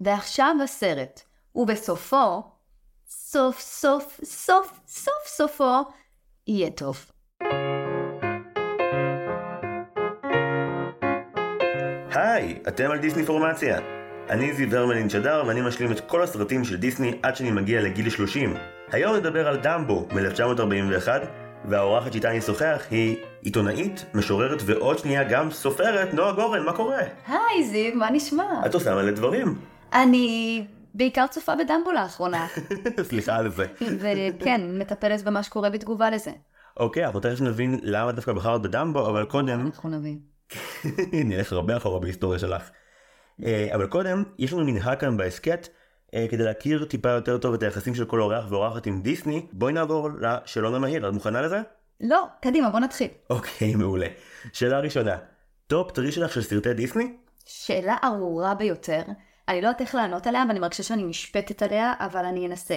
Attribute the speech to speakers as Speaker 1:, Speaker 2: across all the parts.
Speaker 1: ועכשיו הסרט, ובסופו, סוף סוף סוף סוף סופו, יהיה טוב.
Speaker 2: היי, אתם על דיסני פורמציה. אני זיו ורמלין שדר ואני משלים את כל הסרטים של דיסני עד שאני מגיע לגיל 30. היום נדבר על דמבו מ-1941, והאורחת שאיתה אני אשוחח היא עיתונאית, משוררת ועוד שנייה גם סופרת, נועה גורן, מה קורה?
Speaker 1: היי זיו, מה נשמע?
Speaker 2: את עושה מלא דברים.
Speaker 1: אני בעיקר צופה בדמבו לאחרונה,
Speaker 2: סליחה על זה.
Speaker 1: וכן, מטפלת במה שקורה בתגובה לזה.
Speaker 2: אוקיי, אנחנו תכף נבין למה דווקא בחרת בדמבו, אבל קודם
Speaker 1: אנחנו נבין.
Speaker 2: נלך הרבה אחורה בהיסטוריה שלך. אה, אבל קודם, יש לנו מנהג כאן בהסכת, אה, כדי להכיר טיפה יותר טוב את היחסים של כל אורח ואורחת עם דיסני, בואי נעבור לשאלון המהיר, את מוכנה לזה?
Speaker 1: לא, קדימה, בוא נתחיל.
Speaker 2: אוקיי, מעולה. שאלה ראשונה, טופ שלך של סרטי דיסני?
Speaker 1: שאלה ארורה ביותר, אני לא יודעת איך לענות עליה, ואני מרגישה שאני נשפטת עליה, אבל אני אנסה.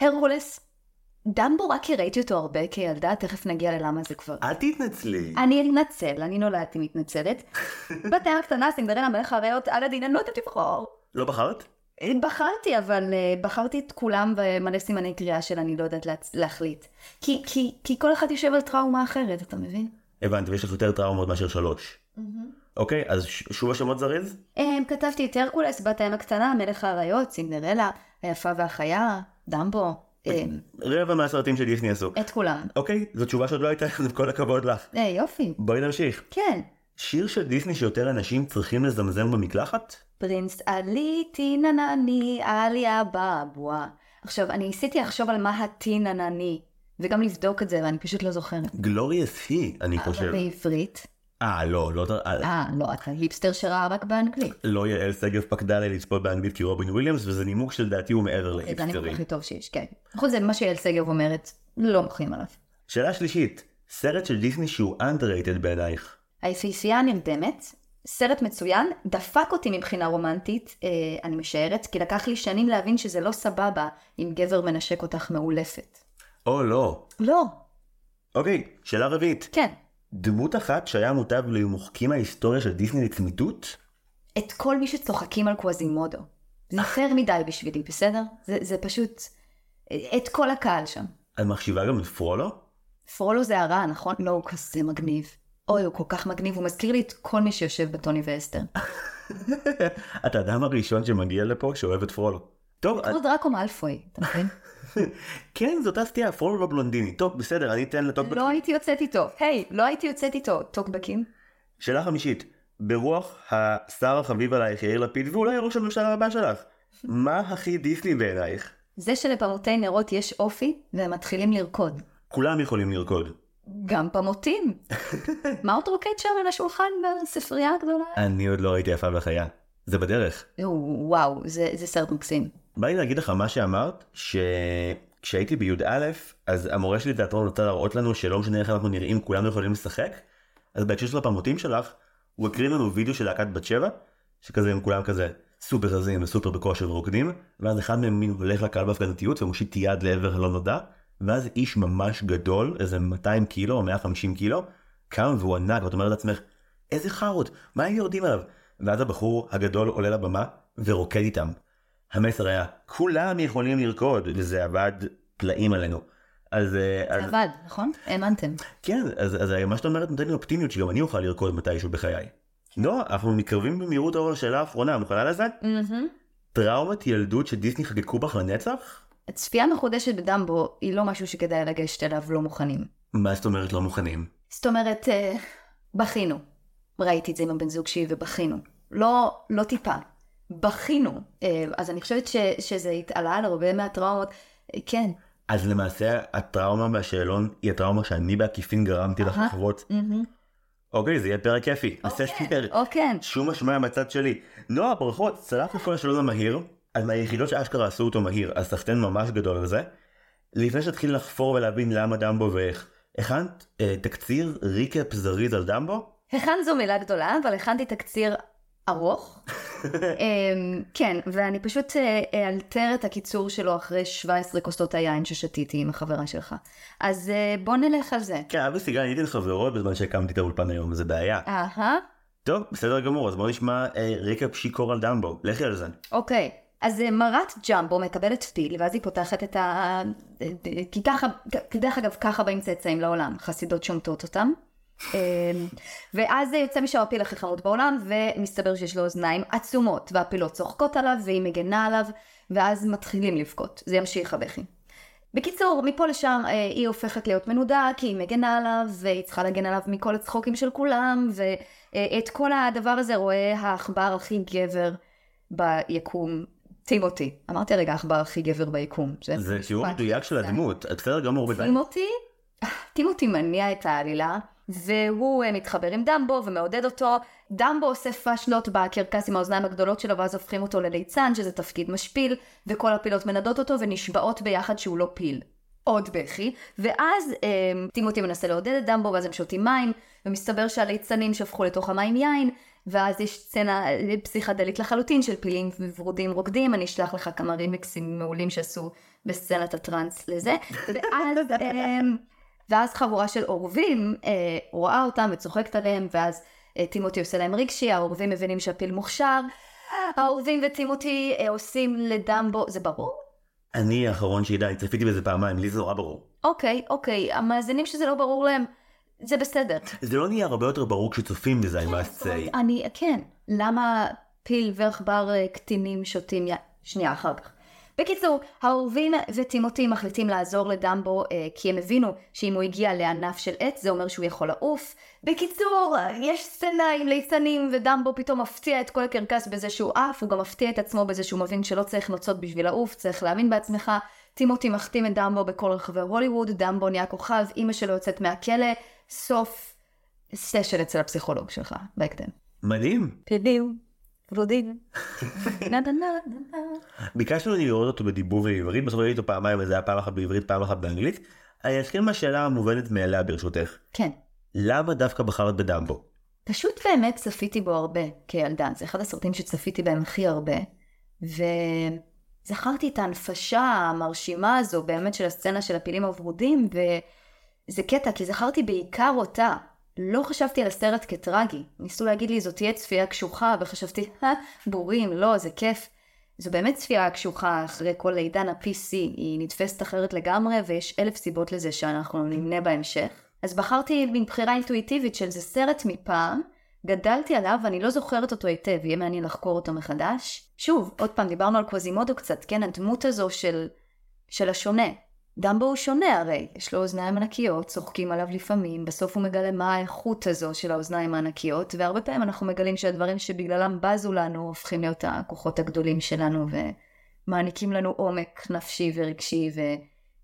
Speaker 1: הרקולס, דמבו רק כי ראיתי אותו הרבה כילדה, תכף נגיע ללמה זה כבר.
Speaker 2: אל תתנצלי.
Speaker 1: אני אתנצל, אני נולדתי מתנצלת. בתיה הקטנה, סינדרלה, מלך האריות, אלאדין, אני לא יודעת לבחור.
Speaker 2: לא בחרת?
Speaker 1: בחרתי, אבל אה, בחרתי את כולם במלא סימני קריאה של אני לא יודעת להצ- להחליט. כי, כי, כי כל אחד יושב על טראומה אחרת, אתה מבין?
Speaker 2: הבנתי, ויש לך יותר טראומות מאשר שלוש. אוקיי, אז שוב השמות זריז?
Speaker 1: אמ, כתבתי את הרקולס, בת הים הקטנה, מלך האריות, סינדרלה, היפה והחיה, דמבו, אמ,
Speaker 2: רבע מהסרטים של דיסני עשו.
Speaker 1: את כולם.
Speaker 2: אוקיי, זו תשובה שעוד לא הייתה, אז כל הכבוד לך.
Speaker 1: אה, יופי.
Speaker 2: בואי נמשיך.
Speaker 1: כן.
Speaker 2: שיר של דיסני שיותר אנשים צריכים לזמזם במקלחת?
Speaker 1: פרינס עלי טיננני עלי אבבואה. עכשיו, אני ניסיתי לחשוב על מה הטיננני, וגם לבדוק את זה, ואני פשוט לא זוכרת.
Speaker 2: גלוריאס היא, אני חושב.
Speaker 1: בעברית.
Speaker 2: אה, לא, לא, אה,
Speaker 1: אה, לא, אתה היפסטר שראה רק באנגלית.
Speaker 2: לא יעל שגב פקדה עליה לצפות באנגלית כרובין וויליאמס, וזה נימוק שלדעתי הוא מעבר
Speaker 1: זה הנימוק. הכי טוב שיש, כן. בכל זה, מה שיעל שגב אומרת, לא מוחים עליו.
Speaker 2: שאלה שלישית, סרט של דיסני שהוא underrated בעינייך.
Speaker 1: היפהפייה הנרדמת, סרט מצוין, דפק אותי מבחינה רומנטית, אה, אני משערת, כי לקח לי שנים להבין שזה לא סבבה אם גבר מנשק אותך מאולפת.
Speaker 2: או לא.
Speaker 1: לא.
Speaker 2: אוקיי, שאלה רביעית.
Speaker 1: כן.
Speaker 2: דמות אחת שהיה מוטב למוחקים ההיסטוריה של דיסני לצמיתות?
Speaker 1: את כל מי שצוחקים על קווזימודו. זה יותר מדי בשבילי, בסדר? זה, זה פשוט... את כל הקהל שם.
Speaker 2: את מחשיבה גם לפרולו?
Speaker 1: פרולו זה הרע, נכון? לא, הוא כזה מגניב. אוי, הוא כל כך מגניב, הוא מזכיר לי את כל מי שיושב בטוני ואסתר.
Speaker 2: אתה האדם הראשון שמגיע לפה שאוהב את פרולו. טוב,
Speaker 1: כמו דראקו מאלפוי, אתה מבין?
Speaker 2: כן, זאת אותה סטייה, פרולו לא בלונדיני. טוב, בסדר, אני אתן לטוקבקים.
Speaker 1: לא הייתי יוצאת איתו. היי, לא הייתי יוצאת איתו. טוקבקים?
Speaker 2: שאלה חמישית, ברוח השר החביב עלייך יאיר לפיד ואולי ראש הממשלה הבא שלך, מה הכי דיסני בעינייך?
Speaker 1: זה שלפמותי נרות יש אופי, והם מתחילים לרקוד.
Speaker 2: כולם יכולים לרקוד.
Speaker 1: גם פמוטים. מה עוד רוקד שם על השולחן בספרייה הגדולה?
Speaker 2: אני עוד לא ראיתי יפה וחיה. זה בדרך.
Speaker 1: וואו, זה, זה סרט מקסים.
Speaker 2: בא לי להגיד לך מה שאמרת, שכשהייתי בי"א, אז המורה שלי לתיאטרון רצה להראות לנו שלא משנה איך אנחנו נראים, כולנו יכולים לשחק. אז בהקשר של הפעמותים שלך, הוא הקרין לנו וידאו של להקת בת שבע, שכזה הם כולם כזה סופר רזים וסופר בכושר ורוקדים, ואז אחד מהם מין הולך לקהל בהפגנתיות ומושיט יד לעבר הלא נודע, ואז איש ממש גדול, איזה 200 קילו או 150 קילו, קם והוא ענק, ואת אומרת לעצמך, איזה חארות, מה הם יורדים עליו? ואז הבחור הגדול עולה לבמה ורוקד איתם. המסר היה, כולם יכולים לרקוד, וזה עבד פלאים עלינו. אז, אה,
Speaker 1: זה
Speaker 2: אז
Speaker 1: עבד, נכון? האמנתם.
Speaker 2: כן, אז, אז מה שאת אומרת נותן לי אופטימיות שגם אני אוכל לרקוד מתישהו בחיי. נועה, אנחנו מתקרבים במהירות האור לשאלה האחרונה, מוכנה לזה? טראומת ילדות שדיסני חגגו בך לנצח?
Speaker 1: הצפייה המחודשת בדמבו היא לא משהו שכדאי לגשת אליו לא מוכנים.
Speaker 2: מה זאת אומרת לא מוכנים? זאת
Speaker 1: זאת אומרת, אה, בכינו. ראיתי את זה עם הבן זוג שלי ובכינו. לא, לא טיפה. בכינו. אה, אז אני חושבת ש, שזה התעלה על הרבה מהטראומות. אה, כן.
Speaker 2: אז למעשה הטראומה מהשאלון היא הטראומה שאני בעקיפין גרמתי לך. לחוות. אוקיי, זה יהיה פרק כיפי. נעשה פרק.
Speaker 1: או כן.
Speaker 2: שום אשמה מהצד שלי. נועה, ברכות, צלחת את כל השאלון המהיר, אז מהיחידות שאשכרה עשו אותו מהיר, אז סחטיין ממש גדול על זה. לפני שתתחיל לחפור ולהבין למה דמבו ואיך, הכנת אה, תקציר ריקאפ זריז על דמבו?
Speaker 1: הכן זו מילה גדולה, אבל הכנתי תקציר ארוך. אמ, כן, ואני פשוט אה, אאלתר את הקיצור שלו אחרי 17 כוסות היין ששתיתי עם החברה שלך. אז אה, בוא נלך על זה.
Speaker 2: כן, אבא סיגל, הייתי עם חברות בזמן שהקמתי את האולפן היום, זה בעיה.
Speaker 1: אהה,
Speaker 2: טוב, בסדר גמור, אז בוא נשמע אה, ריקאפ שיכור על דמבו, לכי על זה.
Speaker 1: אוקיי, אז אה, מרת ג'מבו מקבלת פיל, ואז היא פותחת את ה... אה, כי ככה, דרך אגב, ככה באים צאצאים לעולם, חסידות שומטות אותם. אה, ואז יוצא משם הפיל הכי חמוד בעולם, ומסתבר שיש לו אוזניים עצומות, והפילות צוחקות עליו, והיא מגנה עליו, ואז מתחילים לבכות. זה ימשיך הבכי. בקיצור, מפה לשם אה, היא הופכת להיות מנודה, כי היא מגנה עליו, והיא צריכה להגן עליו מכל הצחוקים של כולם, ואת כל הדבר הזה רואה העכבר הכי גבר ביקום, טימותי. אמרתי רגע העכבר הכי גבר ביקום.
Speaker 2: זה תיאור מדויק של הדמות, את בסדר גמור בינתיים.
Speaker 1: טימותי? טימותי מניע את העלילה. והוא אה, מתחבר עם דמבו ומעודד אותו. דמבו עושה פאשלות בקרקס עם האוזניים הגדולות שלו ואז הופכים אותו לליצן שזה תפקיד משפיל וכל הפילות מנדות אותו ונשבעות ביחד שהוא לא פיל. עוד בכי, ואז אה, טימותי מנסה לעודד את דמבו ואז הם שותים מים ומסתבר שהליצנים שפכו לתוך המים יין ואז יש סצנה אה, פסיכדלית לחלוטין של פילים ורודים רוקדים, אני אשלח לך כמה רימיקסים מעולים שעשו בסצנת הטראנס לזה, ואז אה, ואז חבורה של אורבים אה, רואה אותם וצוחקת עליהם, ואז אה, טימותי עושה להם רגשי, האורבים מבינים שהפיל מוכשר, האורבים וטימותי אה, עושים לדמבו, זה ברור?
Speaker 2: אני האחרון שידע, אני צפיתי בזה פעמיים, לי זה נורא ברור.
Speaker 1: אוקיי, אוקיי, המאזינים שזה לא ברור להם, זה בסדר.
Speaker 2: זה לא נהיה הרבה יותר ברור כשצופים בזה, I must say.
Speaker 1: אני, כן, למה פיל ועכבר אה, קטינים שותים. שנייה אחר כך. בקיצור, האורבים וטימותי מחליטים לעזור לדמבו אה, כי הם הבינו שאם הוא הגיע לענף של עץ זה אומר שהוא יכול לעוף. בקיצור, יש סצנה עם ליצנים ודמבו פתאום מפתיע את כל הקרקס בזה שהוא עף, הוא גם מפתיע את עצמו בזה שהוא מבין שלא צריך נוצות בשביל לעוף, צריך להאמין בעצמך. טימותי מחתים את דמבו בכל רחבי הוליווד, דמבו נהיה כוכב, אימא שלו יוצאת מהכלא, סוף סשן אצל הפסיכולוג שלך, בהקדם.
Speaker 2: מדהים.
Speaker 1: מדהים. ורודים.
Speaker 2: ביקשנו לראות אותו בדיבור בעברית, בסוף ראיתי אותו פעמיים וזה היה פעם אחת בעברית, פעם אחת באנגלית. אני אתחיל מהשאלה המובנת מאליה ברשותך.
Speaker 1: כן.
Speaker 2: למה דווקא בחרת בדמבו?
Speaker 1: פשוט באמת צפיתי בו הרבה כילדה, זה אחד הסרטים שצפיתי בהם הכי הרבה, וזכרתי את ההנפשה המרשימה הזו באמת של הסצנה של הפילים הוורודים, וזה קטע, כי זכרתי בעיקר אותה, לא חשבתי על הסרט כטרגי. ניסו להגיד לי, זאת תהיה צפייה קשוחה, וחשבתי, אה, בורים, לא, זה כיף. זו באמת צפייה קשוחה אחרי כל עידן ה-PC, היא נתפסת אחרת לגמרי, ויש אלף סיבות לזה שאנחנו נמנה בהמשך. אז בחרתי מין בחירה אינטואיטיבית של זה סרט מפעם, גדלתי עליו ואני לא זוכרת אותו היטב, יהיה מעניין לחקור אותו מחדש. שוב, עוד פעם, דיברנו על קווזימודו קצת, כן? הדמות הזו של, של השונה. דמבו הוא שונה הרי, יש לו אוזניים ענקיות, צוחקים עליו לפעמים, בסוף הוא מגלה מה האיכות הזו של האוזניים הענקיות, והרבה פעמים אנחנו מגלים שהדברים שבגללם בזו לנו הופכים להיות הכוחות הגדולים שלנו ומעניקים לנו עומק נפשי ורגשי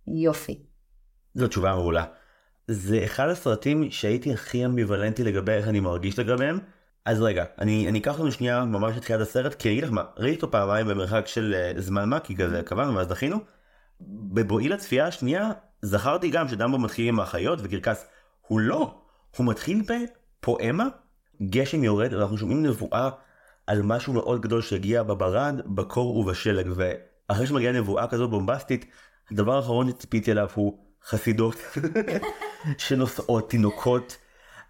Speaker 1: ויופי.
Speaker 2: זו תשובה מעולה. זה אחד הסרטים שהייתי הכי אמביוולנטי לגבי איך אני מרגיש לגביהם. אז רגע, אני, אני אקח לנו שנייה ממש את תחילת הסרט, כי אני אגיד לך מה, ראיתי אותו פעמיים במרחק של uh, זמן מה, כי כזה קבענו ואז דחינו. בבואי לצפייה השנייה זכרתי גם שדמבו מתחיל עם האחיות וקרקס הוא לא הוא מתחיל בפואמה גשם יורד ואנחנו שומעים נבואה על משהו מאוד גדול שהגיע בברד בקור ובשלג ואחרי שמגיעה נבואה כזאת בומבסטית הדבר האחרון שציפיתי אליו הוא חסידות שנושאות תינוקות.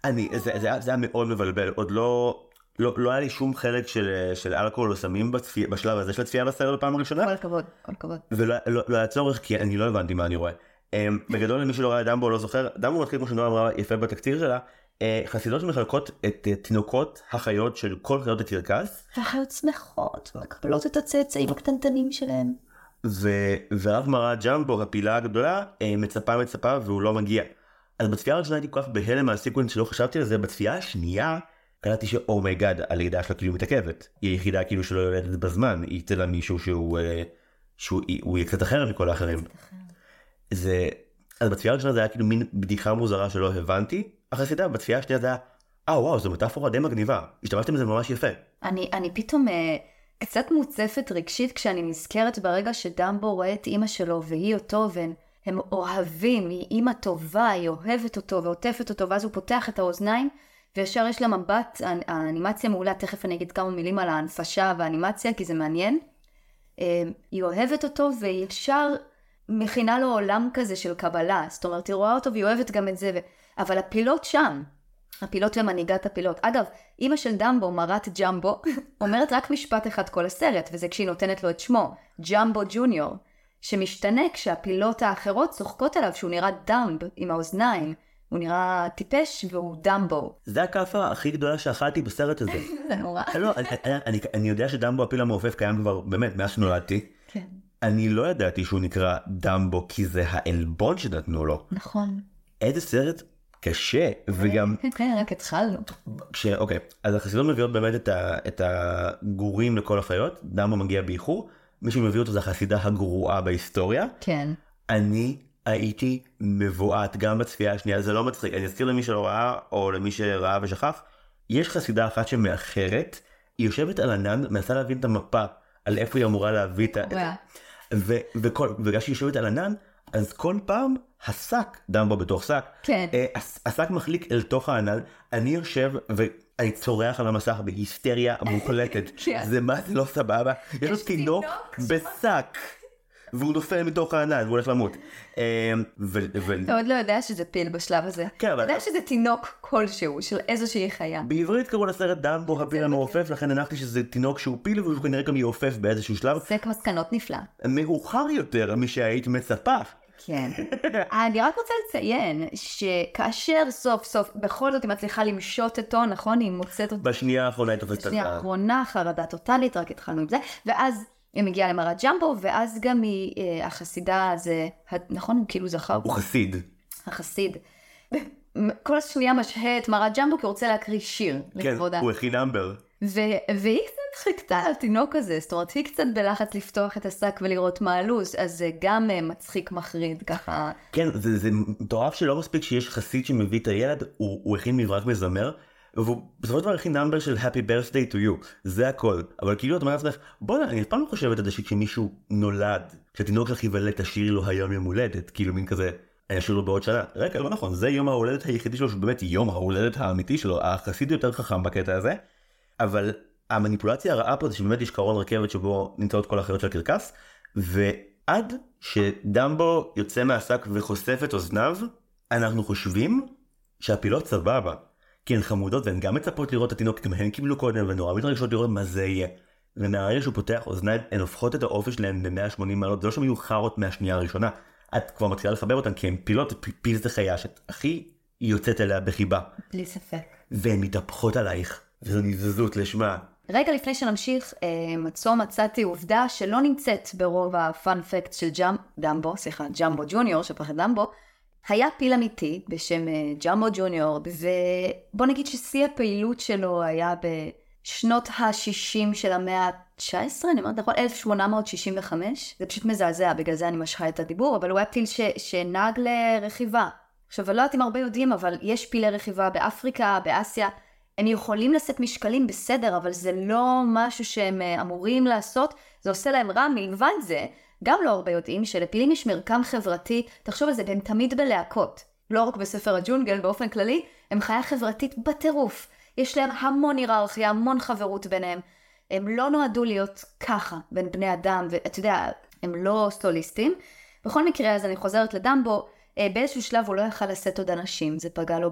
Speaker 2: אני זה, זה, זה היה מאוד מבלבל עוד לא לא, לא היה לי שום חלק של, של אלכוהול או סמים בצפי, בשלב הזה של הצפייה בסרט בפעם הראשונה.
Speaker 1: כל הכבוד, כל הכבוד.
Speaker 2: ולא לא, לא היה צורך כי אני לא הבנתי מה אני רואה. Um, בגדול למי שלא ראה דמבו לא זוכר, דמבו מתחיל כמו שנועה אמרה יפה בתקציר שלה, uh, חסידות שמחלקות את uh, תינוקות החיות של כל חיות הקרקס.
Speaker 1: והחיות שמחות ומקבלות את הצאצאים הקטנטנים שלהם.
Speaker 2: ו- וגברת ג'מבו הפילה הגדולה uh, מצפה מצפה והוא לא מגיע. אז בצפייה הראשונה הייתי כל כך בהלם מהסיקוונס שלא חשבתי על זה, בצפייה השנייה קלטתי ש oh my god הלידה שלה כאילו מתעכבת היא היחידה כאילו שלא יולדת בזמן היא תלד מישהו שהוא אה, שהוא הוא יהיה קצת אחר מכל האחרים. זה אז בצפייה הראשונה זה היה כאילו מין בדיחה מוזרה שלא הבנתי אחרי בצפייה השנייה זה היה אה וואו זו מטאפורה די מגניבה השתמשתם בזה ממש יפה.
Speaker 1: אני אני פתאום אה, קצת מוצפת רגשית כשאני נזכרת ברגע שדמבו רואה את אימא שלו והיא אותו והם הם אוהבים היא אימא טובה היא אוהבת אותו ועוטפת אותו ואז הוא פותח את האוזניים וישר יש לה מבט, האנימציה מעולה, תכף אני אגיד כמה מילים על ההנפשה והאנימציה כי זה מעניין. אה, היא אוהבת אותו וישר מכינה לו עולם כזה של קבלה, זאת אומרת היא רואה אותו והיא אוהבת גם את זה, ו... אבל הפילות שם. הפילות ומנהיגת הפילות. אגב, אימא של דמבו, מרת ג'מבו, אומרת רק משפט אחד כל הסרט, וזה כשהיא נותנת לו את שמו, ג'מבו ג'וניור, שמשתנה כשהפילות האחרות צוחקות עליו שהוא נראה דמב עם האוזניים. הוא נראה טיפש והוא דמבו.
Speaker 2: זה הכאפה הכי גדולה שאכלתי בסרט הזה.
Speaker 1: זה נורא.
Speaker 2: לא, אני, אני, אני יודע שדמבו הפיל המעופף קיים כבר באמת מאז שנולדתי.
Speaker 1: כן.
Speaker 2: אני לא ידעתי שהוא נקרא דמבו כי זה העלבון שנתנו לו.
Speaker 1: נכון.
Speaker 2: איזה סרט קשה וגם
Speaker 1: כן, רק התחלנו.
Speaker 2: כש... אוקיי אז החסידות מביאות באמת את, ה... את הגורים לכל החיות דמבו מגיע באיחור מי שמביא אותו זה החסידה הגרועה בהיסטוריה
Speaker 1: כן.
Speaker 2: אני הייתי מבועת גם בצפייה השנייה זה לא מצחיק. אני אזכיר למי שלא ראה או למי שראה ושכח יש חסידה אחת שמאחרת היא יושבת על ענן מנסה להבין את המפה על איפה היא אמורה להביא את ה...
Speaker 1: וואה.
Speaker 2: ו- וכל, בגלל שהיא יושבת על ענן, אז כל פעם השק, דמבו בתוך שק,
Speaker 1: כן.
Speaker 2: אה, השק מחליק אל תוך הענן, אני יושב ואני צורח על המסך בהיסטריה מוחלטת. זה מה זה לא סבבה, יש לו תינוק? בשק, והוא נופל מתוך הענן והוא הולך למות. ו-
Speaker 1: אתה עוד לא יודע שזה פיל בשלב הזה.
Speaker 2: כן, אבל-
Speaker 1: אתה יודע שזה תינוק כלשהו של איזושהי חיה.
Speaker 2: בעברית קראו לסרט דמבו הפיל המעופף, לכן הנחתי שזה תינוק שהוא פיל והוא כנראה גם יעופף באיזשהו שלב,
Speaker 1: סק מסקנות נפלא.
Speaker 2: מאוחר יותר משהיית מצפה.
Speaker 1: כן. אני רק רוצה לציין שכאשר סוף סוף בכל זאת היא מצליחה למשות אותו, נכון? היא מוצאת אותו
Speaker 2: בשנייה האחרונה היא תופסת את
Speaker 1: בשנייה
Speaker 2: ה...
Speaker 1: האחרונה, חרדה טוטאלית, רק התחלנו עם זה, ואז היא מגיעה למרת ג'מבו, ואז גם היא, אה, החסידה זה, ה- נכון? הוא כאילו זכר,
Speaker 2: הוא חסיד.
Speaker 1: החסיד. כל שנייה משהה את מרת ג'מבו כי הוא רוצה להקריא שיר
Speaker 2: כן,
Speaker 1: לכבודה.
Speaker 2: הוא הכין אמבר.
Speaker 1: והיא קצת חיכתה על התינוק הזה, זאת אומרת, היא קצת בלחץ לפתוח את השק ולראות מה הלו"ז, אז זה גם אה, מצחיק מחריד ככה.
Speaker 2: כן, זה, זה מטורף שלא מספיק שיש חסיד שמביא את הילד, הוא, הוא הכין מברק מזמר, והוא בסופו של דבר הכין נאמבר של Happy birthday to you, זה הכל. אבל כאילו את אומרת לעצמך, בואנה, אני אף פעם לא חושבת על זה שכשמישהו נולד, כשהתינוק שלך ייוולד תשאירי לו היום יום הולדת, כאילו מין כזה, אני אשאיר לו בעוד שנה. רגע, לא נכון, זה יום ההולדת היחידי שלו, שהוא באמת יום ההולדת האמיתי שלו, החסיד יותר חכם בקטע הזה, אבל המניפולציה הרעה פה זה שבאמת יש קרון רכבת שבו נמצאות כל החיות של הקרקס, ועד שדמבו יוצא מהשק וחושף את אוזניו, אנחנו חושבים שהפילות סבבה. כי הן חמודות והן גם מצפות לראות את התינוק, גם הן קיבלו קודם ונורא מתרגשות לראות מה זה יהיה. ומהרגע שהוא פותח אוזניים, הן הופכות את האופי שלהן ב-180 מעלות, זה לא שהן היו חארות מהשנייה הראשונה. את כבר מתחילה לחבר אותן כי הן פילות, פיל זה חיה שאת הכי יוצאת אליה בחיבה.
Speaker 1: בלי ספק.
Speaker 2: והן מתהפכות עלייך, וזו נבזות לשמה.
Speaker 1: רגע לפני שנמשיך, אה, מצוא מצאתי עובדה שלא נמצאת ברוב הפאנ פקט של ג'אם, דמבו, סליחה, ג'מבו ג'וניור, שפחד דמבו, היה פיל אמיתי בשם אה, ג'מבו ג'וניור, ובוא נגיד ששיא הפעילות שלו היה בשנות ה-60 של המאה ה-19, אני אומרת נכון, 1865, זה פשוט מזעזע, בגלל זה אני משכה את הדיבור, אבל הוא היה פיל ש- שנהג לרכיבה. עכשיו, אני לא יודעת אם הרבה יודעים, אבל יש פילי רכיבה באפריקה, באסיה, הם יכולים לשאת משקלים בסדר, אבל זה לא משהו שהם אה, אמורים לעשות, זה עושה להם רע. מלבד זה, גם לא הרבה יודעים שלפילים יש מרקם חברתי, תחשוב על זה, והם תמיד בלהקות. לא רק בספר הג'ונגל, באופן כללי, הם חיה חברתית בטירוף. יש להם המון היררכיה, המון חברות ביניהם. הם לא נועדו להיות ככה בין בני אדם, ואתה יודע, הם לא סטוליסטים. בכל מקרה, אז אני חוזרת לדמבו, אה, באיזשהו שלב הוא לא יכל לשאת עוד אנשים, זה פגע לו.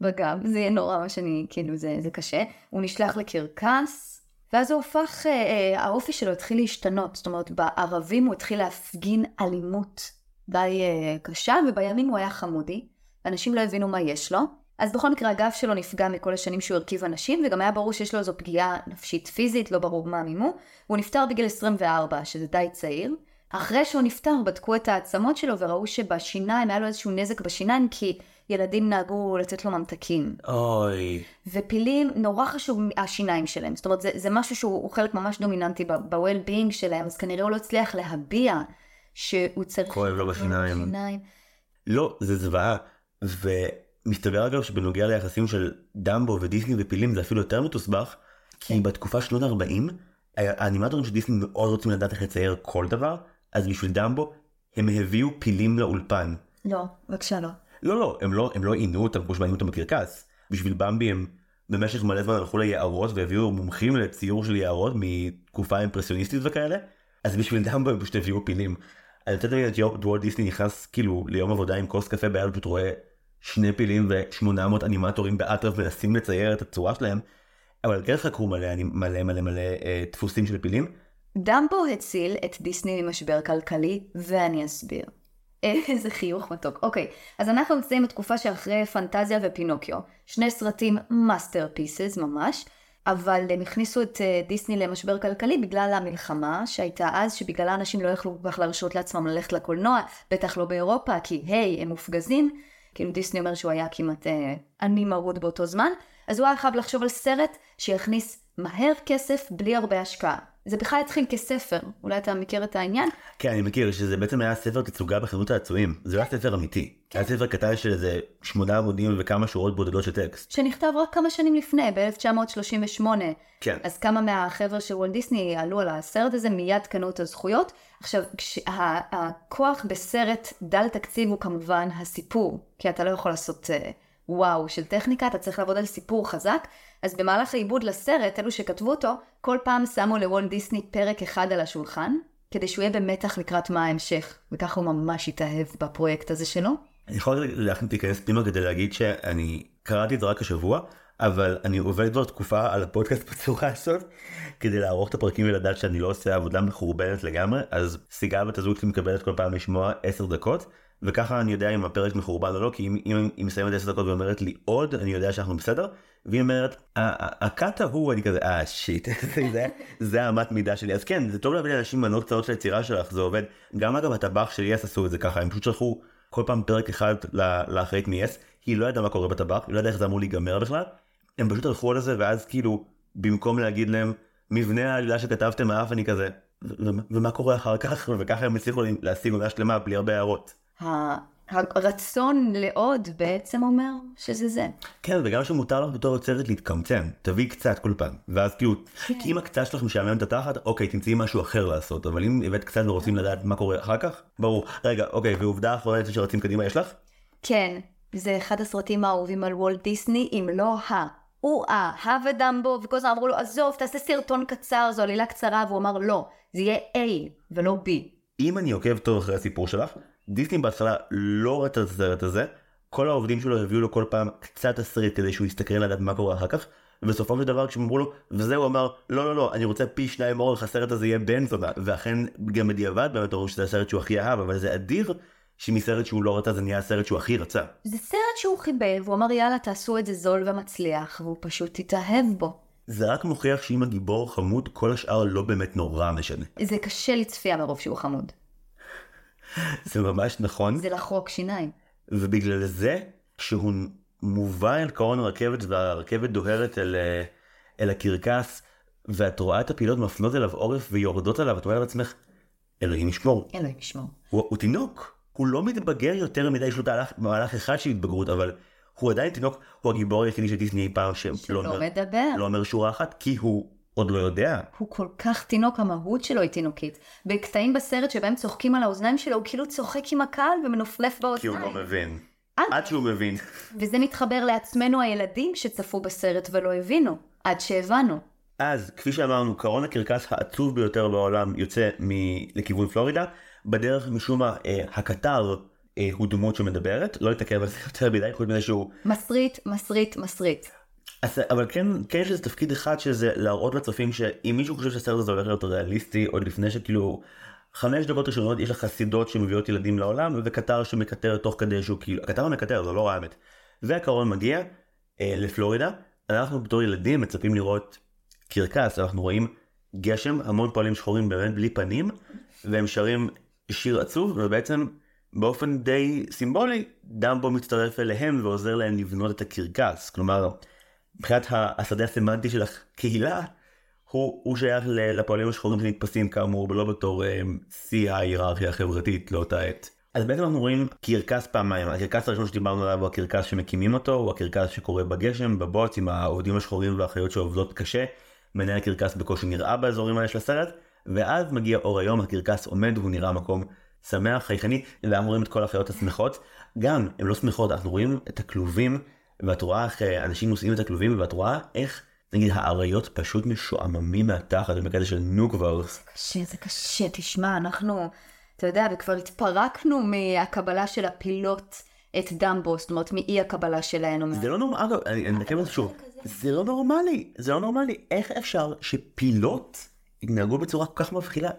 Speaker 1: בגב, זה יהיה נורא מה שאני, כאילו זה, זה קשה. הוא נשלח לקרקס, ואז הוא הפך, אה, אה, האופי שלו התחיל להשתנות, זאת אומרת בערבים הוא התחיל להפגין אלימות די אה, קשה, ובימים הוא היה חמודי, ואנשים לא הבינו מה יש לו. אז בכל מקרה הגב שלו נפגע מכל השנים שהוא הרכיב אנשים, וגם היה ברור שיש לו איזו פגיעה נפשית פיזית, לא ברור מה מימו. הוא נפטר בגיל 24, שזה די צעיר. אחרי שהוא נפטר בדקו את העצמות שלו וראו שבשיניים היה לו איזשהו נזק בשיניים כי ילדים נהגו לתת לו ממתקים.
Speaker 2: אוי.
Speaker 1: ופילים נורא חשוב השיניים שלהם, זאת אומרת זה, זה משהו שהוא הוא חלק ממש דומיננטי ב-well-being שלהם, אז כנראה הוא לא הצליח להביע שהוא צריך...
Speaker 2: כואב לו בשיניים.
Speaker 1: שיניים.
Speaker 2: לא, זה זוועה. ומסתבר אגב שבנוגע ליחסים של דמבו ודיסני ופילים זה אפילו יותר מתוסבך, כי
Speaker 1: כן.
Speaker 2: בתקופה של שנות ה-40, האנימטורים של דיסני מאוד רוצים לדעת איך לצייר כל דבר, אז בשביל דמבו הם הביאו פילים לאולפן.
Speaker 1: לא, בבקשה לא.
Speaker 2: לא, לא, הם לא, הם לא עינו אותם כמו שמעניינו אותם בקרקס. בשביל במבי הם במשך מלא זמן הלכו ליערות והביאו מומחים לציור של יערות מתקופה אימפרסיוניסטית וכאלה, אז בשביל דמבו הם פשוט הביאו פילים. אני רוצה להגיד את וולט דיסני נכנס כאילו ליום עבודה עם כוס קפה ביד ופשוט רואה שני פילים ו-800 אנימטורים באטרף מנסים לצייר את הצורה שלהם, אבל כן חקרו מלא מלא מלא מלא אה, דפוסים של פילים.
Speaker 1: דמבו הציל את דיסני ממשבר כלכלי, ואני אסביר. איזה חיוך מתוק. אוקיי, אז אנחנו נמצאים בתקופה שאחרי פנטזיה ופינוקיו. שני סרטים masterpieces ממש, אבל הם הכניסו את אה, דיסני למשבר כלכלי בגלל המלחמה שהייתה אז, שבגללה אנשים לא יכלו כל כך להרשות לעצמם ללכת לקולנוע, בטח לא באירופה, כי היי, הם מופגזים. כאילו דיסני אומר שהוא היה כמעט אה, עני מרוד באותו זמן, אז הוא היה חייב לחשוב על סרט שיכניס מהר כסף בלי הרבה השקעה. זה בכלל התחיל כספר, אולי אתה מכיר את העניין?
Speaker 2: כן, אני מכיר, שזה בעצם היה ספר תצוגה בחנות העצועים. זה לא היה ספר אמיתי.
Speaker 1: כן.
Speaker 2: היה ספר קטן של איזה שמונה עמודים וכמה שורות בודדות של טקסט.
Speaker 1: שנכתב רק כמה שנים לפני, ב-1938.
Speaker 2: כן.
Speaker 1: אז כמה מהחבר'ה של וולט דיסני עלו על הסרט הזה, מיד קנו את הזכויות. עכשיו, כשה- הכוח בסרט דל תקציב הוא כמובן הסיפור, כי אתה לא יכול לעשות אה, וואו של טכניקה, אתה צריך לעבוד על סיפור חזק. אז במהלך העיבוד לסרט, אלו שכתבו אותו, כל פעם שמו לוולט דיסני פרק אחד על השולחן, כדי שהוא יהיה במתח לקראת מה ההמשך, וככה הוא ממש התאהב בפרויקט הזה שלו.
Speaker 2: אני יכול להיכנס פנימה כדי להגיד שאני קראתי את זה רק השבוע, אבל אני עובד כבר תקופה על הפודקאסט בצורה הזאת, כדי לערוך את הפרקים ולדעת שאני לא עושה עבודה מחורבנת לגמרי, אז סיגל בת הזוג שלי מקבלת כל פעם לשמוע 10 דקות, וככה אני יודע אם הפרק מחורבן או לא, כי אם, אם היא מסיימת 10 דקות ואומרת לי עוד, אני יודע שאנחנו בסדר, והיא אומרת, "ה- ה- הקאט ההוא, אני כזה, אה שיט, זה, זה האמת מידה שלי, אז כן, זה טוב להביא לאנשים מנות קצרות של היצירה שלך, זה עובד, גם אגב הטבח של יס עשו את זה ככה, הם פשוט שלחו כל פעם פרק אחד ל- לאחראית מ-yes, היא לא ידעה מה קורה בטבח, היא לא ידעה איך זה אמור להיגמר בכלל, הם פשוט הלכו על זה, ואז כאילו, במקום להגיד להם, מבנה העלילה שכתבתם אהב, אני כזה, "ו- ו- ומה קורה אחר כך, וככה הם הצליחו להשיג עונה שלמה בלי הרבה הערות.
Speaker 1: הרצון לעוד בעצם אומר שזה זה.
Speaker 2: כן, וגם שמותר לך בתור יוצרת להתקמצן, תביאי קצת כל פעם, ואז כאילו, כי אם הקצת שלך משעמם את התחת, אוקיי, תמצאי משהו אחר לעשות, אבל אם הבאת קצת ורוצים לדעת מה קורה אחר כך, ברור. רגע, אוקיי, ועובדה אחרונה שרצים קדימה יש לך?
Speaker 1: כן, זה אחד הסרטים האהובים על וולט דיסני, אם לא ה. הוא ה, ה ודמבו, וכל הזמן אמרו לו, עזוב, תעשה סרטון קצר, זו עלילה קצרה, והוא אמר, לא, זה יהיה A ולא B.
Speaker 2: אם אני עוקב טוב אחרי הסיפור שלך, דיסני בהתחלה לא רצה את הסרט הזה, כל העובדים שלו הביאו לו כל פעם קצת תסריט כדי שהוא יסתכל לדעת מה קורה אחר כך, ובסופו של דבר כשהם אמרו לו, וזה הוא אמר, לא לא לא, אני רוצה פי שניים אורך, הסרט הזה יהיה בן זונה, ואכן גם בדיעבד באמת אמרו שזה הסרט שהוא הכי אהב, אבל זה אדיר שמסרט שהוא לא רצה זה נהיה הסרט שהוא הכי רצה.
Speaker 1: זה סרט שהוא חיבל, והוא אמר, יאללה, תעשו את זה זול ומצליח, והוא פשוט התאהב בו.
Speaker 2: זה רק מוכיח שאם הגיבור חמוד, כל השאר לא באמת נורא משנה.
Speaker 1: זה קשה לצפייה מרוב שהוא חמוד.
Speaker 2: זה ממש נכון.
Speaker 1: זה לחרוק שיניים.
Speaker 2: ובגלל זה כשהוא מובא אל קרון הרכבת והרכבת דוהרת אל, אה, אל הקרקס ואת רואה את הפילות מפנות אליו עורף ויורדות עליו את אומרת לעצמך אלוהים ישמור
Speaker 1: אלוהים ישמור.
Speaker 2: הוא, הוא תינוק הוא לא מתבגר יותר מדי יש לו מהלך אחד של התבגרות אבל הוא עדיין תינוק הוא הגיבור היחידי של דיסני פעם שלא
Speaker 1: שלא
Speaker 2: אומר,
Speaker 1: מדבר.
Speaker 2: לא אומר שורה אחת כי הוא עוד לא יודע
Speaker 1: הוא כל כך תינוק, המהות שלו היא תינוקית. בקטעים בסרט שבהם צוחקים על האוזניים שלו, הוא כאילו צוחק עם הקהל ומנופנף
Speaker 2: כי הוא
Speaker 1: באוזניים.
Speaker 2: לא מבין
Speaker 1: אה.
Speaker 2: עד שהוא מבין
Speaker 1: וזה מתחבר לעצמנו הילדים שצפו בסרט ולא הבינו, עד שהבנו.
Speaker 2: אז כפי שאמרנו קרון הקרקס העצוב ביותר בעולם יוצא מ- לכיוון פלורידה בדרך משום מה אה, הקטר אה, הוא דמות שמדברת לא להתעכב על זה יותר מדי חוץ מזה שהוא
Speaker 1: מסריט, מסריט, מסריט.
Speaker 2: אז, אבל כן כן יש לזה תפקיד אחד שזה להראות לצופים שאם מישהו חושב שהסרט הזה הולך להיות ריאליסטי עוד לפני שכאילו חמש דקות ראשונות יש לך חסידות שמביאות ילדים לעולם וקטר שמקטר תוך כדי שהוא כאילו הקטר המקטר זה לא האמת. והקרון מגיע אה, לפלורידה אנחנו בתור ילדים מצפים לראות קרקס אנחנו רואים גשם המון פועלים שחורים באמת בלי פנים והם שרים שיר עצוב ובעצם באופן די סימבולי דמבו מצטרף אליהם ועוזר להם לבנות את הקרקס כלומר מבחינת השדה הסמנטי של הקהילה הוא, הוא שייך לפועלים השחורים שנתפסים כאמור ולא בתור אה, שיא ההיררכיה החברתית לאותה עת. אז בעצם אנחנו רואים קרקס פעמיים, הקרקס הראשון שדיברנו עליו הוא הקרקס שמקימים אותו, הוא הקרקס שקורה בגשם, בבוץ עם העובדים השחורים והאחיות שעובדות קשה, מנהל הקרקס בקושי נראה באזורים האלה של הסרט, ואז מגיע אור היום, הקרקס עומד והוא נראה מקום שמח, חייכני, ואנחנו רואים את כל החיות השמחות, גם הן לא שמחות, אנחנו רואים את הכלובים, ואת רואה איך אה, אנשים נושאים את הכלובים, ואת רואה איך נגיד האריות פשוט משועממים מהתחת, הם בקטע של נו כבר.
Speaker 1: קשה, זה קשה. תשמע, אנחנו, אתה יודע, וכבר התפרקנו מהקבלה של הפילות את דמבו, זאת אומרת, מאי הקבלה שלהן.
Speaker 2: זה לא נורמלי, אגב, אני אני מתקן את זה שוב, זה לא נורמלי, זה לא נורמלי, איך אפשר שפילות יתנהגו בצורה כל כך מבחילה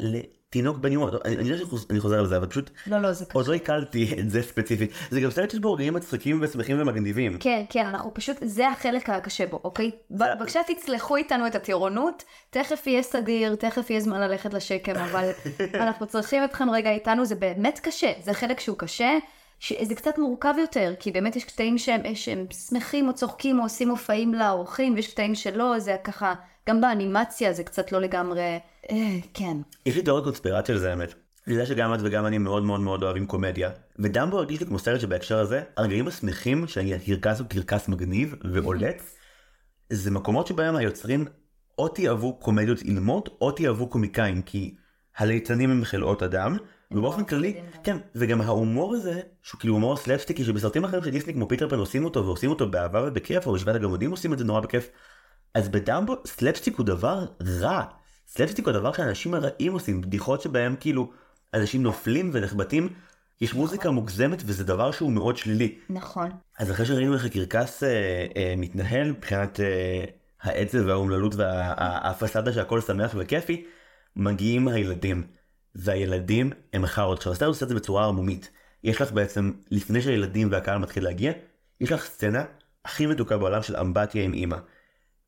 Speaker 2: לתינוק בן יומו, אני אני יודע שאני חוזר על זה, אבל פשוט
Speaker 1: לא, לא, זה
Speaker 2: עוד לא עיכלתי את זה ספציפית, זה גם סרט שיש בו רגעים מצחיקים ושמחים ומגניבים.
Speaker 1: כן, כן, אנחנו פשוט, זה החלק הקשה בו, אוקיי? בבקשה תצלחו איתנו את הטירונות, תכף יהיה סדיר, תכף יהיה זמן ללכת לשקם, אבל אנחנו צריכים אתכם רגע איתנו, זה באמת קשה, זה חלק שהוא קשה, שזה קצת מורכב יותר, כי באמת יש קטעים שהם, שהם שמחים או צוחקים או עושים מופעים לאורחים, ויש קטעים שלא, זה ככה, גם באנימציה זה קצת לא לגמרי, אה, כן.
Speaker 2: יש לי תיאוריות קונספירציה לזה האמת. אני יודע שגם את וגם אני מאוד מאוד מאוד אוהבים קומדיה, ודמבו הרגיש לי כמו סרט שבהקשר הזה, הרגעים השמחים שהקרקס הוא קרקס מגניב ועולץ, זה מקומות שבהם היוצרים או תיאהבו קומדיות אילמות, או תיאהבו קומיקאים, כי הליצנים הם חלאות אדם, ובאופן כללי, כן, וגם ההומור הזה, שהוא כאילו הומור סלפסטיקי, שבסרטים אחרים של דיסני כמו פיטר פן עושים אותו, ועושים אותו באהבה ובכיף, או בשבעת הגמודים עושים את זה נורא בכיף, אז בדמבו סלפסטיק הוא דבר רע. סלפסטיק הוא דבר שאנשים הרעים עושים, בדיחות שבהם כאילו אנשים נופלים ונחבטים, יש מוזיקה מוגזמת וזה דבר שהוא מאוד שלילי.
Speaker 1: נכון.
Speaker 2: אז אחרי שראינו איך הקרקס אה, אה, מתנהל מבחינת אה, העצב והאומללות והפסאדה שהכל שמח וכיפי, מגיעים הילדים. והילדים הם חארות. עכשיו הסרט עושה את זה בצורה ערמומית. יש לך בעצם, לפני שהילדים והקהל מתחיל להגיע, יש לך סצנה הכי מתוקה בעולם של אמבטיה עם אימא.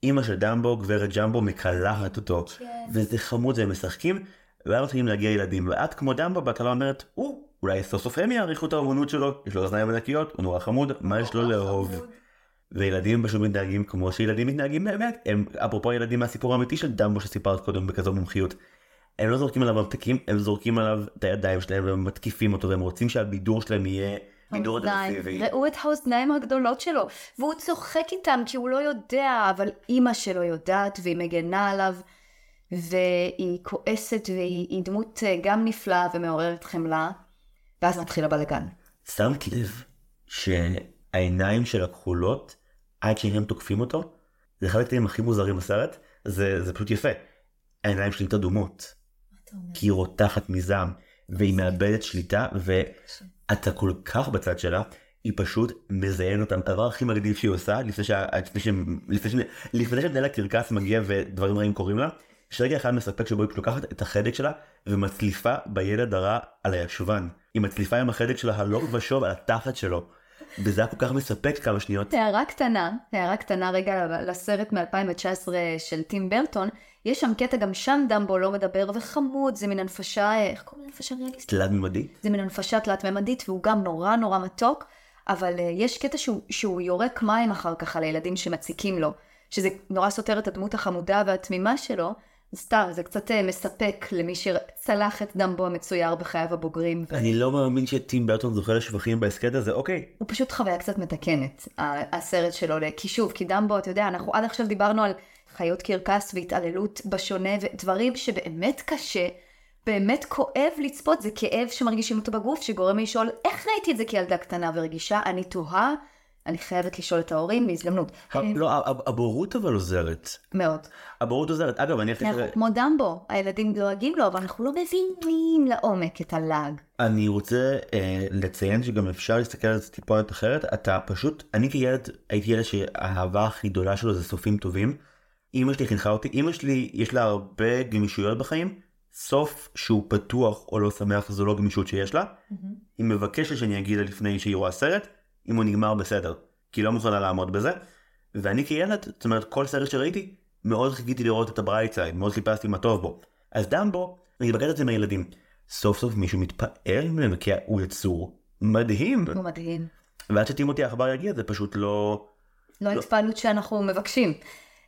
Speaker 2: אימא של דמבו, גברת ג'מבו, מקלחת אותו. וזה חמוד והם משחקים, ואז מתחילים להגיע ילדים. ואת כמו דמבו בהתחלה אומרת, או, אולי סוף סוף הם יעריכו את האמנות שלו, יש לו אוזניים ענקיות, הוא נורא חמוד, מה יש לו לאהוב? וילדים פשוט מתנהגים כמו שילדים מתנהגים באמת. הם, אפרופו ילדים מהסיפור האמיתי של דמבו שסיפרת קודם בכזו מומחיות. הם לא זורקים עליו ממתקים, הם זורקים עליו את הידיים שלהם והם מתקיפים אותו והם רוצים שהבידור שלהם יהיה בידור. אגרסיבי.
Speaker 1: ראו את האוזניים הגדולות שלו, והוא צוחק איתם כי הוא לא יודע, אבל אימא שלו יודעת והיא מגנה עליו, והיא כועסת והיא דמות אה, גם נפלאה ומעוררת חמלה, ואז מתחיל הבלגן.
Speaker 2: שמתי לב שהעיניים של הכחולות עד שהם תוקפים אותו זה אחד הקטעים הכי מוזרים בסרט זה, זה פשוט יפה. העיניים שלי אדומות כי היא רותחת מזעם והיא מאבדת שליטה ואתה כל כך בצד שלה היא פשוט מזיינת אותם הדבר הכי מגניב שהיא עושה לפני ש- לפני ש- לפני שמנהל הקרקס מגיע ודברים רעים קורים לה. יש רגע אחד מספק שבו היא לוקחת את החדק שלה ומצליפה בילד הרע על הישבן. היא מצליפה עם החדק שלה הלוך ושוב על התחת שלו. וזה היה כל כך מספק כמה שניות.
Speaker 1: הערה קטנה, הערה קטנה רגע לסרט מ-2019 של טים ברטון, יש שם קטע, גם שם דמבו לא מדבר וחמוד, זה מין הנפשה, איך קוראים להנפשה ריאליסטית?
Speaker 2: תלת ממדי.
Speaker 1: זה מין הנפשה תלת ממדית והוא גם נורא נורא מתוק, אבל uh, יש קטע שהוא, שהוא יורק מים אחר כך על הילדים שמציקים לו, שזה נורא סותר את הדמות החמודה והתמימה שלו, סתם, זה קצת uh, מספק למי שצלח את דמבו המצויר בחייו הבוגרים.
Speaker 2: אני לא מאמין שטים ברטון זוכה לשבחים בהסכת הזה אוקיי.
Speaker 1: הוא פשוט חוויה קצת מתקנת, הסרט שלו, כי שוב, כי דמבו, אתה יודע, אנחנו עד עכשיו דיברנו על חיות קרקס והתעללות בשונה, ודברים שבאמת קשה, באמת כואב לצפות, זה כאב שמרגישים אותו בגוף, שגורם לי לשאול, איך ראיתי את זה כילדה קטנה ורגישה? אני תוהה, אני חייבת לשאול את ההורים בהזדמנות.
Speaker 2: ה- לא, הבורות אבל עוזרת.
Speaker 1: מאוד.
Speaker 2: הבורות עוזרת. אגב, אני אחרי
Speaker 1: אנחנו כמו דמבו, הילדים לועגים לו, אבל אנחנו לא מבינים לעומק את הלעג.
Speaker 2: אני רוצה אה, לציין שגם אפשר להסתכל על זה טיפונת אחרת. אתה פשוט, אני כילד הייתי ילד שהאהבה הכי גדולה שלו זה סופים טובים. אמא שלי חינכה אותי, אמא שלי יש לה הרבה גמישויות בחיים. סוף שהוא פתוח או לא שמח זו לא גמישות שיש לה. היא מבקשת שאני אגיד לה לפני שהיא רואה סרט, אם הוא נגמר בסדר. כי היא לא מוכנה לעמוד בזה. ואני כילד, זאת אומרת כל סרט שראיתי, מאוד חיכיתי לראות את ה bright side, מאוד חיפשתי מה טוב בו. אז דמבו, אני בקטע את זה עם הילדים. סוף סוף מישהו מתפעל ממנו כי הוא יצור מדהים.
Speaker 1: הוא מדהים.
Speaker 2: ועד שטימותי העכבר יגיע זה פשוט לא...
Speaker 1: לא ההתפעלות שאנחנו מבקשים.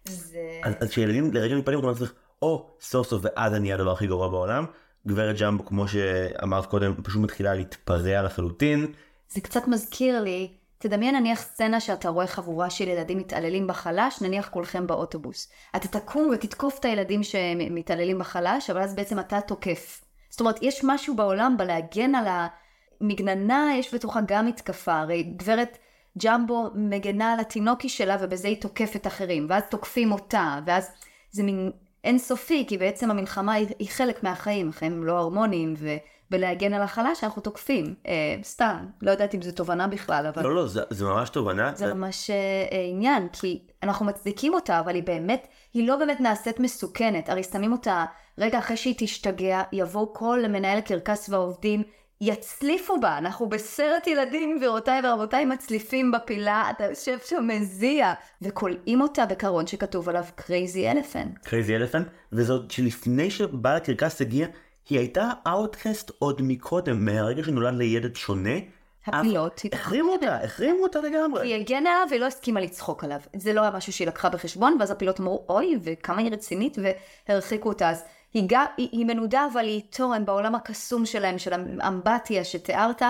Speaker 1: זה...
Speaker 2: אז כשילדים לרגע מתפעלים אתה אומר לעצמך, או סוף סוף ואז אני הדבר הכי גרוע בעולם. גברת ג'מבו כמו שאמרת קודם פשוט מתחילה להתפרע לחלוטין.
Speaker 1: זה קצת מזכיר לי, תדמיין נניח סצנה שאתה רואה חבורה של ילדים מתעללים בחלש, נניח כולכם באוטובוס. אתה תקום ותתקוף את הילדים שמתעללים בחלש, אבל אז בעצם אתה תוקף. זאת אומרת, יש משהו בעולם בלהגן על המגננה, יש בתוכה גם מתקפה. הרי גברת ג'מבו מגנה על התינוקי שלה ובזה היא תוקפת אחרים, ואז תוקפים אותה, ואז זה מין אינסופי, כי בעצם המלחמה היא, היא חלק מהחיים, החיים הם לא הרמוניים, ולהגן על החלש שאנחנו תוקפים. אה, סתם, לא יודעת אם זו תובנה בכלל, אבל...
Speaker 2: לא, לא, זה, זה ממש תובנה.
Speaker 1: זה ממש אה, עניין, כי אנחנו מצדיקים אותה, אבל היא באמת, היא לא באמת נעשית מסוכנת. הרי שמים אותה רגע אחרי שהיא תשתגע, יבוא כל מנהל הקרקס והעובדים, יצליפו בה, אנחנו בסרט ילדים, גבירותיי ורבותיי, מצליפים בפילה, אתה יושב שם מזיע, וכולאים אותה בקרון שכתוב עליו crazy elephant.
Speaker 2: crazy elephant, וזאת שלפני שבעל הקרקס הגיע, היא הייתה outcast עוד מקודם, מהרגע שנולד לילד שונה.
Speaker 1: הפילות,
Speaker 2: החרימו אותה, החרימו אותה לגמרי.
Speaker 1: היא הגנה עליו והיא לא הסכימה לצחוק עליו. זה לא היה משהו שהיא לקחה בחשבון, ואז הפילות אמרו, אוי, וכמה היא רצינית, והרחיקו אותה. אז היא, גם, היא, היא מנודה, אבל היא תורן בעולם הקסום שלהם, של האמבטיה שתיארת,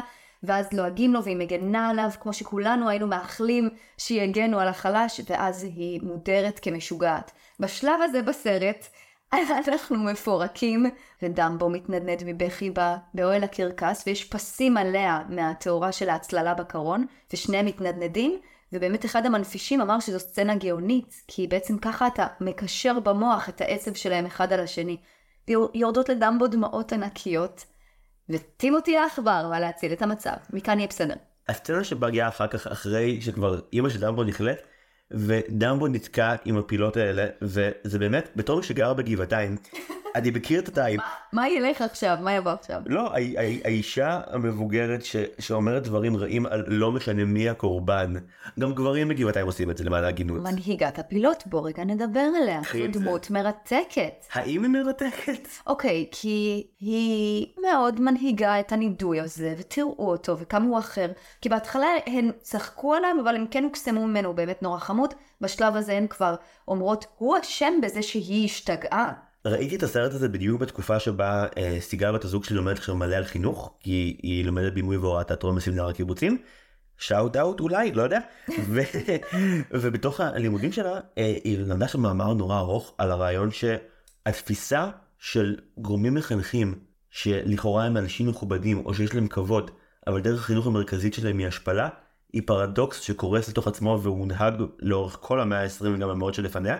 Speaker 1: ואז לועגים לו והיא מגנה עליו, כמו שכולנו היינו מאחלים שיגנו על החלש, ואז היא מודרת כמשוגעת. בשלב הזה בסרט, אנחנו מפורקים, ודמבו מתנדנד מבכי באוהל הקרקס, ויש פסים עליה מהתאורה של ההצללה בקרון, ושניהם מתנדנדים, ובאמת אחד המנפישים אמר שזו סצנה גאונית, כי בעצם ככה אתה מקשר במוח את העצב שלהם אחד על השני. ויורדות לדמבו דמעות ענקיות, וטימותי העכבר בא להציל את המצב. מכאן יהיה בסדר.
Speaker 2: הסצנה שבאה אחר כך, אחרי שכבר אימא של דמבו נכלאת, ודמבו נתקע עם הפילות האלה, וזה באמת, בתור מי שגר בגבעתיים, אני מכיר את הטייפ.
Speaker 1: מה ילך עכשיו? מה יבוא עכשיו?
Speaker 2: לא, האישה המבוגרת שאומרת דברים רעים על לא משנה מי הקורבן. גם גברים בגבעתיים עושים את זה למען ההגינות.
Speaker 1: מנהיגת הפילות, בוא רגע נדבר עליה. זו דמות מרתקת.
Speaker 2: האם היא מרתקת?
Speaker 1: אוקיי, כי היא מאוד מנהיגה את הנידוי הזה, ותראו אותו, וכמה הוא אחר. כי בהתחלה הן צחקו עליו, אבל הם כן הוקסמו ממנו, הוא באמת נורא חמוד. בשלב הזה הן כבר אומרות, הוא אשם בזה שהיא השתגעה.
Speaker 2: ראיתי את הסרט הזה בדיוק בתקופה שבה אה, סיגל בת הזוג שלי לומדת עכשיו מלא על חינוך, כי היא לומדת בימוי והוראת תיאטרון בסמינר הקיבוצים. שאוט אאוט אולי, לא יודע. ו, ובתוך הלימודים שלה אה, היא למדה שם מאמר נורא ארוך על הרעיון שהתפיסה של גורמים מחנכים שלכאורה הם אנשים מכובדים או שיש להם כבוד, אבל דרך החינוך המרכזית שלהם היא השפלה, היא פרדוקס שקורס לתוך עצמו והוא הונהג לאורך כל המאה ה-20 וגם המאות שלפניה,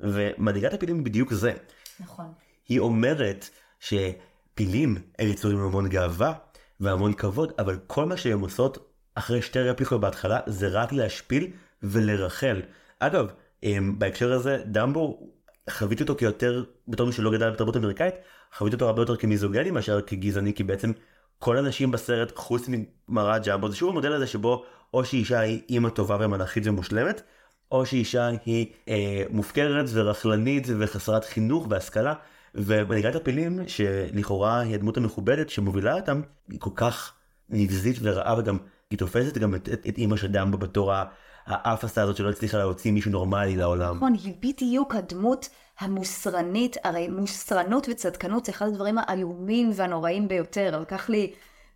Speaker 2: ומנהיגת הפילים בדיוק זה.
Speaker 1: נכון.
Speaker 2: היא אומרת שפילים הם יצורים עם המון גאווה והמון כבוד, אבל כל מה שהן עושות אחרי שתי רפליקות בהתחלה זה רק להשפיל ולרחל. אגב, אמ, בהקשר הזה, דמבו, חוויתי אותו כיותר, בתור מי שלא גדל בתרבות אמריקאית, חוויתי אותו הרבה יותר כמיזוגני מאשר כגזעני, כי בעצם כל הנשים בסרט, חוץ ממראה ג'מבו, זה שוב המודל הזה שבו או שאישה היא אימא טובה ומלאכית ומושלמת, או שאישה היא אה, מופקרת ורכלנית וחסרת חינוך והשכלה, ומנהיגת הפילים, שלכאורה היא הדמות המכובדת שמובילה אותם, היא כל כך נבזית ורעה וגם היא תופסת גם את, את, את אימא של דמבו בתור האפסה הזאת שלא הצליחה להוציא מישהו נורמלי לעולם.
Speaker 1: נכון, היא בדיוק הדמות המוסרנית, הרי מוסרנות וצדקנות זה אחד הדברים האיומים והנוראים ביותר, לקח לי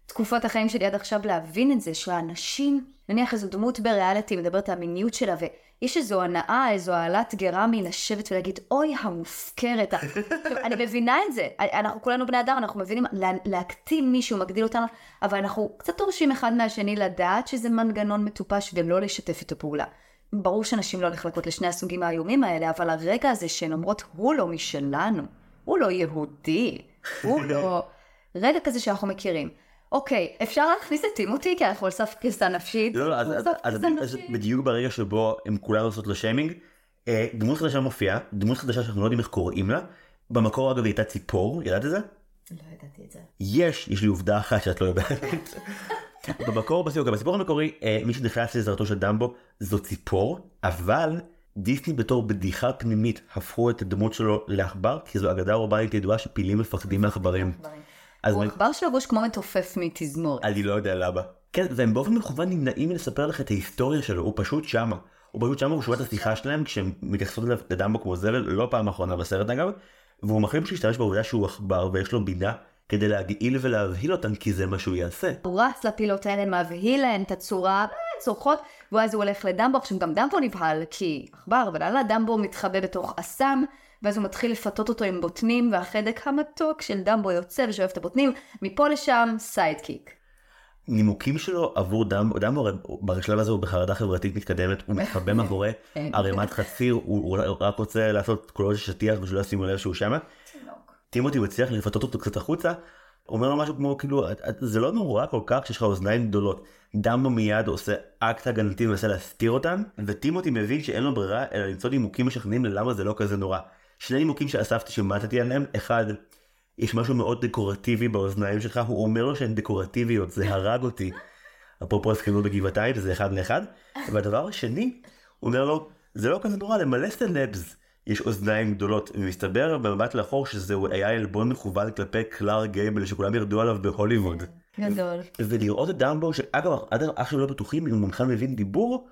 Speaker 1: תקופות החיים שלי עד עכשיו להבין את זה, שהאנשים, נניח איזו דמות בריאליטי מדברת על המיניות שלה, ויש איזו הנאה, איזו העלת גרה מלשבת ולהגיד, אוי, המופקרת. אני מבינה את זה, אנחנו כולנו בני אדם, אנחנו מבינים, לה, להקטין מישהו מגדיל אותנו, אבל אנחנו קצת דורשים אחד מהשני לדעת שזה מנגנון מטופש ולא לשתף איתו פעולה. ברור שנשים לא נחלקות לשני הסוגים האיומים האלה, אבל הרגע הזה שהן אומרות, הוא לא משלנו, הוא לא יהודי, הוא לא... רגע כזה שאנחנו מכירים. אוקיי, אפשר להכניס את טימותי כי אנחנו על סף קריסה נפשית.
Speaker 2: לא, לא, אז, אז, אז, אז בדיוק ברגע שבו הם כולם עושות לו שיימינג, אה, דמות חדשה מופיעה, דמות חדשה שאנחנו לא יודעים איך קוראים לה, במקור אגב הייתה ציפור, ידעת את זה?
Speaker 1: לא ידעתי את זה.
Speaker 2: יש, יש לי עובדה אחת שאת לא יודעת. במקור, בסיפור, בסיפור המקורי, אה, מי שנכנס לעזרתו של דמבו זו ציפור, אבל דיסני בתור בדיחה פנימית הפכו את הדמות שלו לעכבר, כי זו אגדה אורבנית ידועה שפילים מפחדים מעכברים.
Speaker 1: הוא עכבר של הגוש כמו מתופף מתזמורת.
Speaker 2: אני לא יודע למה. כן, והם באופן מכוון נמנעים מלספר לך את ההיסטוריה שלו, הוא פשוט שמה. הוא פשוט שמה, הוא שומע את השיחה שלהם כשהם מתייחסות לדמבו כמו זבל, לא פעם אחרונה בסרט אגב, והוא מחליט להשתמש בעובדה שהוא עכבר ויש לו בינה כדי להגעיל ולהבהיל אותן כי זה מה שהוא יעשה.
Speaker 1: הוא רץ לפילות האלה, מבהיל להן את הצורה, צורחות, ואז הוא הולך לדמבו, עכשיו גם דמבו נבהל כי עכבר, אבל הלאה דמבו מתחבא בתוך אסם, ואז הוא מתחיל לפתות אותו עם בוטנים, והחדק המתוק של דמבו יוצא ושואף את הבוטנים, מפה לשם sidekick.
Speaker 2: נימוקים שלו עבור דמבו, דמבו בשלב הזה הוא בחרדה חברתית מתקדמת, הוא מתחבא מאחורי ערימת חציר, הוא רק רוצה לעשות קולות של שטיח ושלא ישימו לב שהוא שמה. טימותי מצליח לפתות אותו קצת החוצה, הוא אומר לו משהו כמו כאילו "את- את- זה לא נורא כל כך שיש לך אוזניים גדולות. דמבו מיד עושה אקט הגנתי ומנסה להסתיר אותן וטימותי מבין שאין לו ברירה אלא למצוא נימוקים משכנעים ללמה זה לא כזה נורא. שני נימוקים שאספתי שמטתי עליהם אחד יש משהו מאוד דקורטיבי באוזניים שלך הוא אומר לו שהן דקורטיביות זה הרג אותי. אפרופו הזקנות בגבעתיים זה אחד לאחד. והדבר השני הוא אומר לו זה לא כזה נורא למלא סטלבס יש אוזניים גדולות ומסתבר במבט לאחור שזה היה עלבון מכוון כלפי קלאר גייבל שכולם ירדו עליו בהוליווד.
Speaker 1: גדול.
Speaker 2: ולראות את דמבו שאגב עד עכשיו לא בטוחים אם הוא בכלל מבין דיבור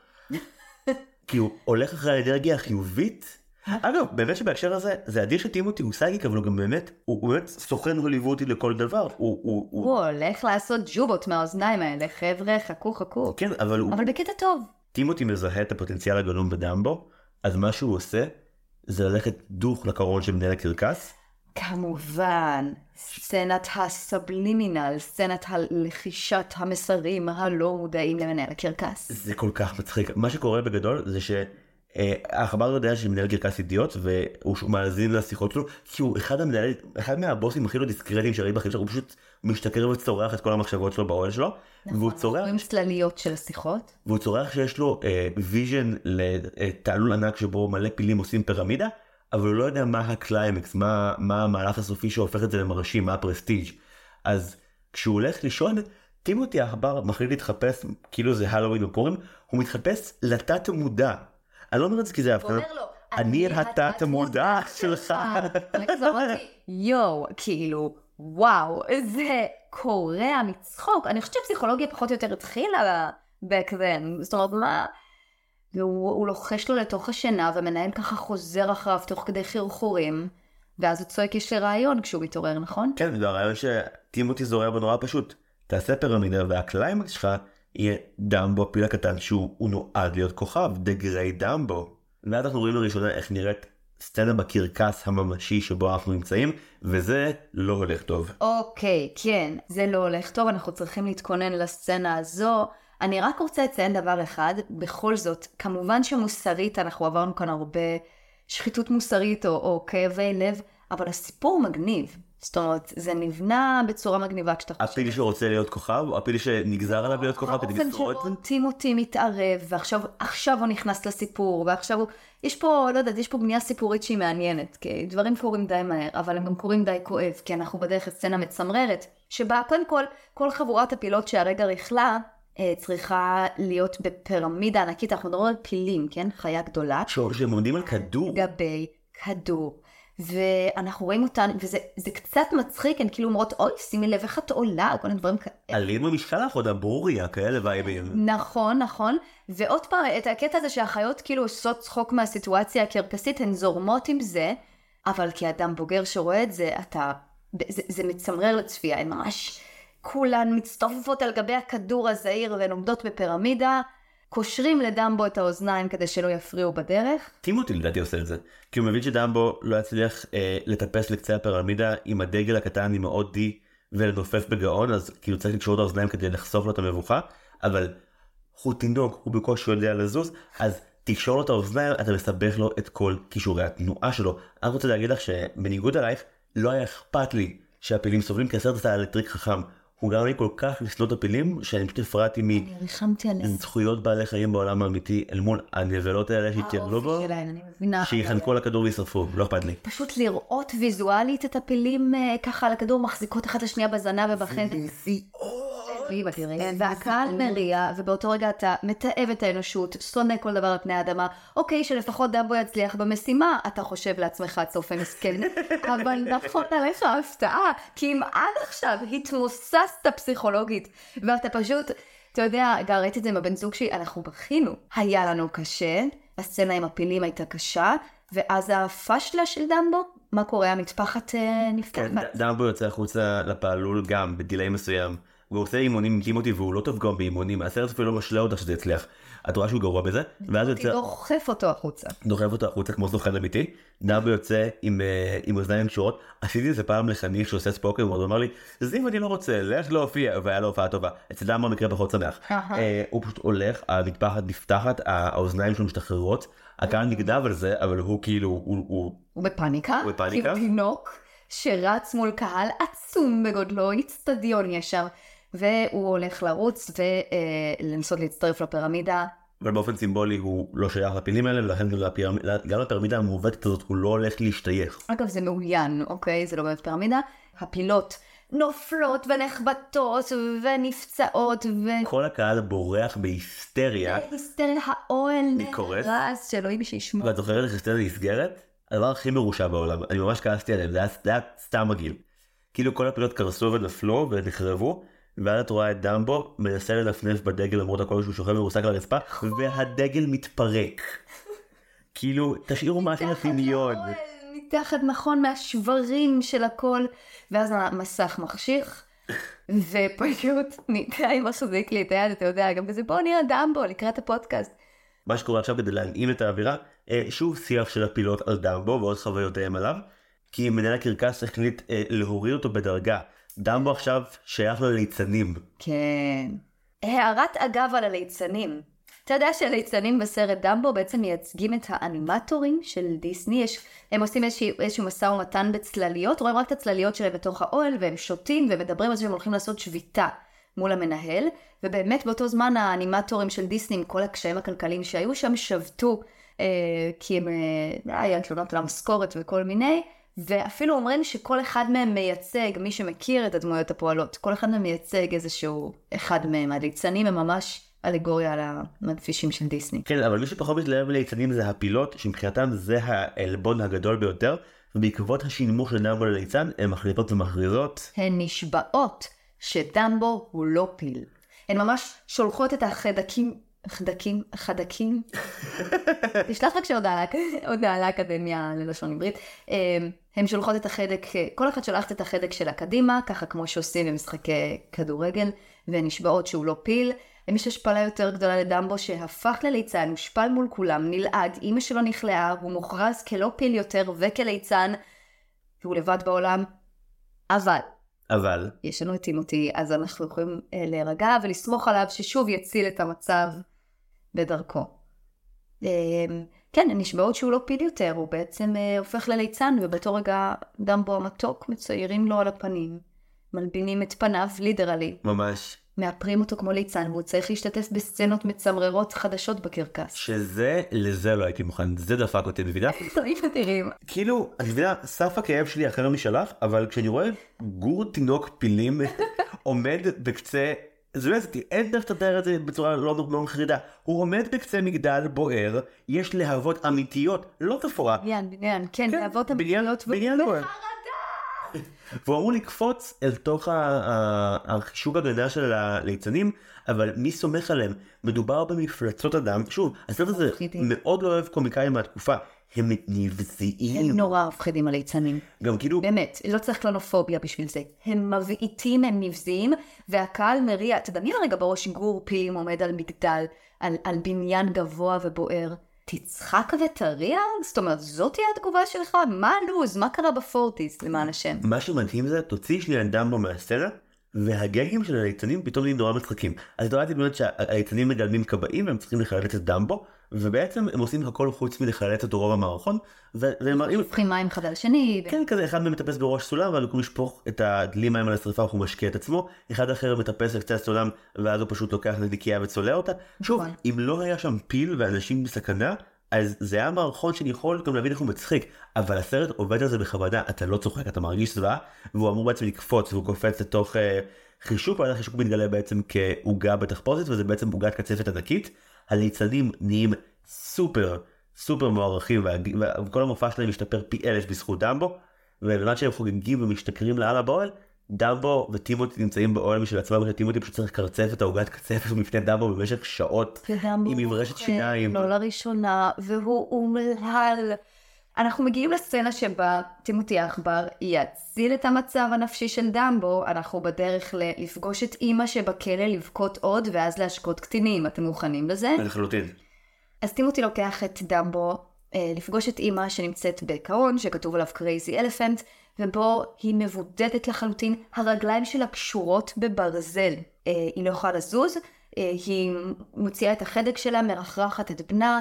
Speaker 2: כי הוא הולך אחרי האנרגיה החיובית. אגב באמת שבהקשר הזה זה אדיר שטימותי הוא סייגיק אבל הוא גם באמת הוא הוא באמת סוכן הוליוודי לכל דבר הוא הוא הוא
Speaker 1: הוא הולך לעשות ג'ובות מהאוזניים האלה, חבר'ה, חכו חכו.
Speaker 2: כן אבל הוא
Speaker 1: אבל בקטע טוב.
Speaker 2: טימותי מזהה את הפוטנציאל הגלום בדמבו אז מה שהוא עושה זה ללכת דוך לקרון של מנהל הקרקס
Speaker 1: כמובן, סצנת הסבלימינל, סצנת הלחישת המסרים הלא מודעים למנהל הקרקס.
Speaker 2: זה כל כך מצחיק מה שקורה בגדול זה ש... אה, העכבר יודע שמנהל קרקס אידיוט והוא מאזין לשיחות שלו כי הוא אחד המנהל אחד מהבוסים הכי לא דיסקרטיים שראית בחיים שלו הוא פשוט משתכר וצורח את כל המחשבות שלו באוהל שלו והוא צורח
Speaker 1: רואים צלליות של השיחות.
Speaker 2: והוא צורח שיש לו vision לתעלול ענק שבו מלא פילים עושים פירמידה אבל הוא לא יודע מה הקליימקס מה מה המהלך הסופי שהופך את זה למרשים מה ה prestige אז כשהוא הולך לישון טימותי העכבר מחליט להתחפש כאילו זה הלואוין בפורים הוא מתחפש לתת-מודע. אני לא אומר את זה כי זה הבחנה. אני התת המודע שלך.
Speaker 1: ואז אמרתי, יואו, כאילו, וואו, זה קורע מצחוק. אני חושבת שפסיכולוגיה פחות או יותר התחילה back then. זאת אומרת, מה... והוא הוא לוחש לו לתוך השינה, והמנהל ככה חוזר אחריו תוך כדי חרחורים, ואז הוא צועק יש לי רעיון כשהוא מתעורר, נכון?
Speaker 2: כן והרעיון שטימותי זורע בו נורא פשוט. תעשה פירמידה והקליימקס שלך יהיה דמבו הפיל הקטן שהוא הוא נועד להיות כוכב Great דמבו. ואז אנחנו רואים לראשונה איך נראית סצנה בקרקס הממשי שבו אנחנו נמצאים וזה לא הולך טוב.
Speaker 1: אוקיי, כן, זה לא הולך טוב, אנחנו צריכים להתכונן לסצנה הזו. אני רק רוצה לציין דבר אחד, בכל זאת, כמובן שמוסרית אנחנו עברנו כאן הרבה שחיתות מוסרית או, או כאבי לב, אבל הסיפור מגניב. זאת אומרת, זה נבנה בצורה מגניבה כשאתה חושב.
Speaker 2: הפיל שרוצה להיות כוכב או הפיל שנגזר עליו להיות כוכב כדי
Speaker 1: האופן
Speaker 2: לשרוד.
Speaker 1: שבו טימותי מתערב, ועכשיו עכשיו הוא נכנס לסיפור, ועכשיו הוא... יש פה, לא יודעת, יש פה בנייה סיפורית שהיא מעניינת, כי דברים קורים די מהר, אבל הם גם קורים די כואב, כי אנחנו בדרך לסצנה מצמררת, שבה קודם כל, כל חבורת הפילות שהרגע ריכלה, אה, צריכה להיות בפירמידה ענקית, אנחנו מדברים על פילים, כן? חיה גדולה,
Speaker 2: שהם עומדים על כדור.
Speaker 1: גבי כדור. ואנחנו רואים אותן, וזה זה קצת מצחיק, הן כאילו אומרות, אוי, שימי לב איך את עולה, כל מיני דברים כאלה.
Speaker 2: עלים במשקל האחרונה ברוריה כאלה וייבים.
Speaker 1: נכון, נכון. ועוד פעם, את הקטע הזה שהחיות כאילו עושות צחוק מהסיטואציה הקרקסית, הן זורמות עם זה, אבל כאדם בוגר שרואה את זה, אתה... זה, זה מצמרר לצפייה, הן ממש כולן מצטופפות על גבי הכדור הזעיר והן עומדות בפירמידה, קושרים לדמבו את האוזניים כדי שלא יפריעו בדרך.
Speaker 2: טימותי לדעתי עושה את זה. כי הוא מבין שדמבו לא יצליח אה, לטפס לקצה הפירמידה עם הדגל הקטן עם האות D ולנופף בגאון אז כאילו צריך לקשור את האוזניים כדי לחשוף לו את המבוכה אבל הוא תינוק הוא בקושי יודע לזוז אז תקשור לו את האוזניים אתה מסבך לו את כל כישורי התנועה שלו. אני רוצה להגיד לך שבניגוד אלייך לא היה אכפת לי שהפילים סובלים כי הסרט עשה עלי טריק חכם. הוא גרם לי כל כך לשנוא את הפילים שאני פשוט הפרעתי מ...
Speaker 1: אני ריחמתי עליהן.
Speaker 2: זכויות בעלי חיים בעולם האמיתי אל מול הנבלות האלה שהתעללו בו. שיחנקו על הכדור וישרפו, לא אכפת לי.
Speaker 1: פשוט לראות ויזואלית את הפילים אה, ככה על הכדור מחזיקות אחת לשנייה בזנב ובחן. אמא, תראי. והקהל מריע, ובאותו רגע אתה מתעב את האנושות, שונא כל דבר על פני האדמה. אוקיי, שלפחות דמבו יצליח במשימה, אתה חושב לעצמך צופה מסכן. אבל נכון עליך הפתעה, כי אם עד עכשיו התמוססת פסיכולוגית, ואתה פשוט, אתה יודע, גם ראיתי את זה עם הבן זוג שלי, אנחנו בכינו. היה לנו קשה, הסצנה עם הפילים הייתה קשה, ואז הפשלה של דמבו, מה קורה? המטפחת אה, נפתחת.
Speaker 2: דמבו יוצא החוצה לפעלול גם בדיליי מסוים. והוא עושה אימונים עם טימותי והוא לא טוב גם באימונים, הסרט אפילו לא משלה אותך שזה יצליח. את רואה שהוא גרוע בזה, ואז הוא יוצא,
Speaker 1: דוחף אותו החוצה.
Speaker 2: דוחף אותו החוצה כמו סוכן אמיתי, דמבו יוצא עם אה, עם אוזניים קשורות, עשיתי את זה פעם לחניך שעושה ספוקר, הוא אמר לי, זיו אני לא רוצה, לך להופיע, והיה לו הופעה טובה. אצל דמבו המקרה פחות שמח. אה, הוא פשוט הולך, המטפחת נפתחת, האוזניים שלו משתחררות, הקהל נגנב על זה, אבל הוא כאילו, הוא- הוא
Speaker 1: הוא בפאניקה.
Speaker 2: הוא בפאניקה?
Speaker 1: תינוק. שרץ מול קהל עצום בגודלו, איצטדיון יש שם, והוא הולך לרוץ ולנסות להצטרף לפירמידה.
Speaker 2: אבל באופן סימבולי הוא לא שייך לפילים האלה, ולכן גם לפירמ- גם לפירמידה המעוותת הזאת הוא לא הולך להשתייך.
Speaker 1: אגב, זה מאוין, אוקיי? זה לא באמת פירמידה. הפילות נופלות ונחבטות ונפצעות ו...
Speaker 2: כל הקהל בורח בהיסטריה,
Speaker 1: היסטריה האוהל. נהרס, שאלוהים שישמור.
Speaker 2: ואת זוכרת איך היסטריה נסגרת? הדבר הכי מרושע בעולם, אני ממש כעסתי עליהם, זה היה סתם מגעיל. כאילו כל הפילות קרסו ונפלו ונחרבו, ואז את רואה את דמבו מנסה לנפנף בדגל למרות הכל שהוא שוכב מרוסק על הרצפה, והדגל מתפרק. כאילו, תשאירו משהו.
Speaker 1: האוהל, מתחת נכון מהשברים של הכל, ואז המסך מחשיך, ופשוט ניתאי מחזיק לי את היד, אתה יודע, גם כזה בוא נראה דמבו לקראת הפודקאסט.
Speaker 2: מה שקורה עכשיו כדי להנעים את האווירה, אה, שוב שיח של הפילות על דמבו ועוד חוויותיהם עליו, כי מנהל הקרקס החליט אה, להוריד אותו בדרגה. דמבו עכשיו שייך לליצנים.
Speaker 1: כן. הערת אגב על הליצנים. אתה יודע שהליצנים בסרט דמבו בעצם מייצגים את האנימטורים של דיסני, יש, הם עושים איזשהו, איזשהו משא ומתן בצלליות, רואים רק את הצלליות שלהם בתוך האוהל, והם שותים ומדברים על זה שהם הולכים לעשות שביתה מול המנהל, ובאמת באותו זמן האנימטורים של דיסני עם כל הקשיים הכלכליים שהיו שם שבתו, אה, כי הם, אה, היה תלונות על המשכורת וכל מיני, ואפילו אומרים שכל אחד מהם מייצג, מי שמכיר את הדמויות הפועלות, כל אחד מהם מייצג איזשהו אחד מהם. הליצנים הם ממש אלגוריה על המדפישים של דיסני.
Speaker 2: כן, אבל מי שפחות מתלהב לליצנים זה הפילות, שמבחינתם זה העלבון הגדול ביותר, ובעקבות השינמוך של דמבו לליצן, הן מחליטות ומכריזות.
Speaker 1: הן נשבעות שדמבו הוא לא פיל. הן ממש שולחות את החדקים, חדקים, חדקים, תשלח רק שהודעה לאק- הודעה לאקדמיה ללשון עברית. אה, הן שולחות את החדק, כל אחת שולחת את החדק שלה קדימה, ככה כמו שעושים במשחקי כדורגל, והן נשבעות שהוא לא פיל. למי שיש השפלה יותר גדולה לדמבו שהפך לליצן, הושפל מול כולם, נלעג, אימא שלו נכלאה, הוא מוכרז כלא פיל יותר וכליצן, והוא לבד בעולם. אבל
Speaker 2: אבל,
Speaker 1: יש לנו את טימותי, אז אנחנו יכולים אה, להירגע ולסמוך עליו ששוב יציל את המצב בדרכו. אה, כן, נשבעות שהוא לא פיל יותר, הוא בעצם אה, הופך לליצן, ובאותו רגע דמבו המתוק מציירים לו על הפנים, מלבינים את פניו, לידרלי,
Speaker 2: ממש,
Speaker 1: מאפרים אותו כמו ליצן, והוא צריך להשתתף בסצנות מצמררות חדשות בקרקס.
Speaker 2: שזה, לזה לא הייתי מוכן, זה דפק אותי, מבינה?
Speaker 1: דברים אדירים.
Speaker 2: כאילו, את מבינה, סף הכאב שלי אחר משלך, אבל כשאני רואה גור תינוק פילים עומד בקצה, זה באמת, אין דרך לתאר את זה בצורה לא לא מחרידה, הוא עומד בקצה מגדל בוער, יש להבות אמיתיות, לא תפאורה,
Speaker 1: בניין, בניין, כן,
Speaker 2: כן,
Speaker 1: להבות
Speaker 2: בניין-
Speaker 1: אמיתיות.
Speaker 2: בניין בוער. והוא אמור לקפוץ אל תוך ה- ה- החישוק הגנה של הליצנים, אבל מי סומך עליהם? מדובר במפלצות אדם, שוב, הסרט הזה. מאוד לא אוהב קומיקאים מהתקופה, הם נבזיים,
Speaker 1: הם נורא מפחידים הליצנים.
Speaker 2: גם כאילו,
Speaker 1: באמת, לא צריך קלונופוביה בשביל זה. הם מבעיטים, הם נבזיים, והקהל מריע. תדמיין רגע בראש גור פילים עומד על מגדל, על, על בניין גבוה ובוער. תצחק ותריע? זאת אומרת, זאת תהיה התגובה שלך? מה הלו"ז? מה קרה בפורטיס, למען השם?
Speaker 2: מה שמדהים זה, תוציא שנייה את דמבו מהסצנה, והגגים של הליצנים פתאום נהיים נורא מצחיקים. אז אתה ראיתי באמת שהליצנים מגלמים כבאים והם צריכים לחלץ את דמבו, ובעצם הם עושים הכל חוץ מלחלץ אותו רוב המערכון, והם מראים,
Speaker 1: הופכים מים אחד על השני.
Speaker 2: כן כזה אחד מהם מטפס בראש סולם ואז במקום לשפוך את הדלי מים על השרפה הוא משקיע את עצמו, אחד אחר מטפס על קצה הסולם ואז הוא פשוט לוקח נדיקיה וצולע אותה. שוב,
Speaker 1: נכון.
Speaker 2: אם לא היה שם פיל ואנשים בסכנה, אז זה היה מערכון שאני יכול גם להבין איך הוא מצחיק, אבל הסרט עובד על זה בכוונה, אתה לא צוחק, אתה מרגיש זוועה, והוא אמור בעצם לקפוץ והוא קופץ לתוך אה, חישוק, ואז החישוק מתגלה בעצם כעוגה בתחפושת וזה בעצם עוגת קצפת ענקית. הליצנים נהיים סופר סופר מוערכים וכל המופע שלהם משתפר פי אלף בזכות דמבו ובזמן שהם חוגגים ומשתכרים לאללה באוהל דמבו וטימותי נמצאים באוהל משל עצמם וטימותי פשוט צריך לקרצף את העוגת קצפת בפני דמבו במשך שעות עם מברשת
Speaker 1: אוכל,
Speaker 2: שיניים.
Speaker 1: לא לראשונה, והוא אומלל. אנחנו מגיעים לסצנה שבה טימותי העכבר יציל את המצב הנפשי של דמבו, אנחנו בדרך ל- לפגוש את אימא שבכלא לבכות עוד ואז להשקות קטינים, אתם מוכנים לזה?
Speaker 2: לחלוטין.
Speaker 1: אז טימותי לוקח את דמבו אה, לפגוש את אימא שנמצאת בקרון שכתוב עליו crazy elephant ובו היא מבודדת לחלוטין, הרגליים שלה קשורות בברזל. אה, היא לא יכולה לזוז, אה, היא מוציאה את החדק שלה, מרחרחת את בנה,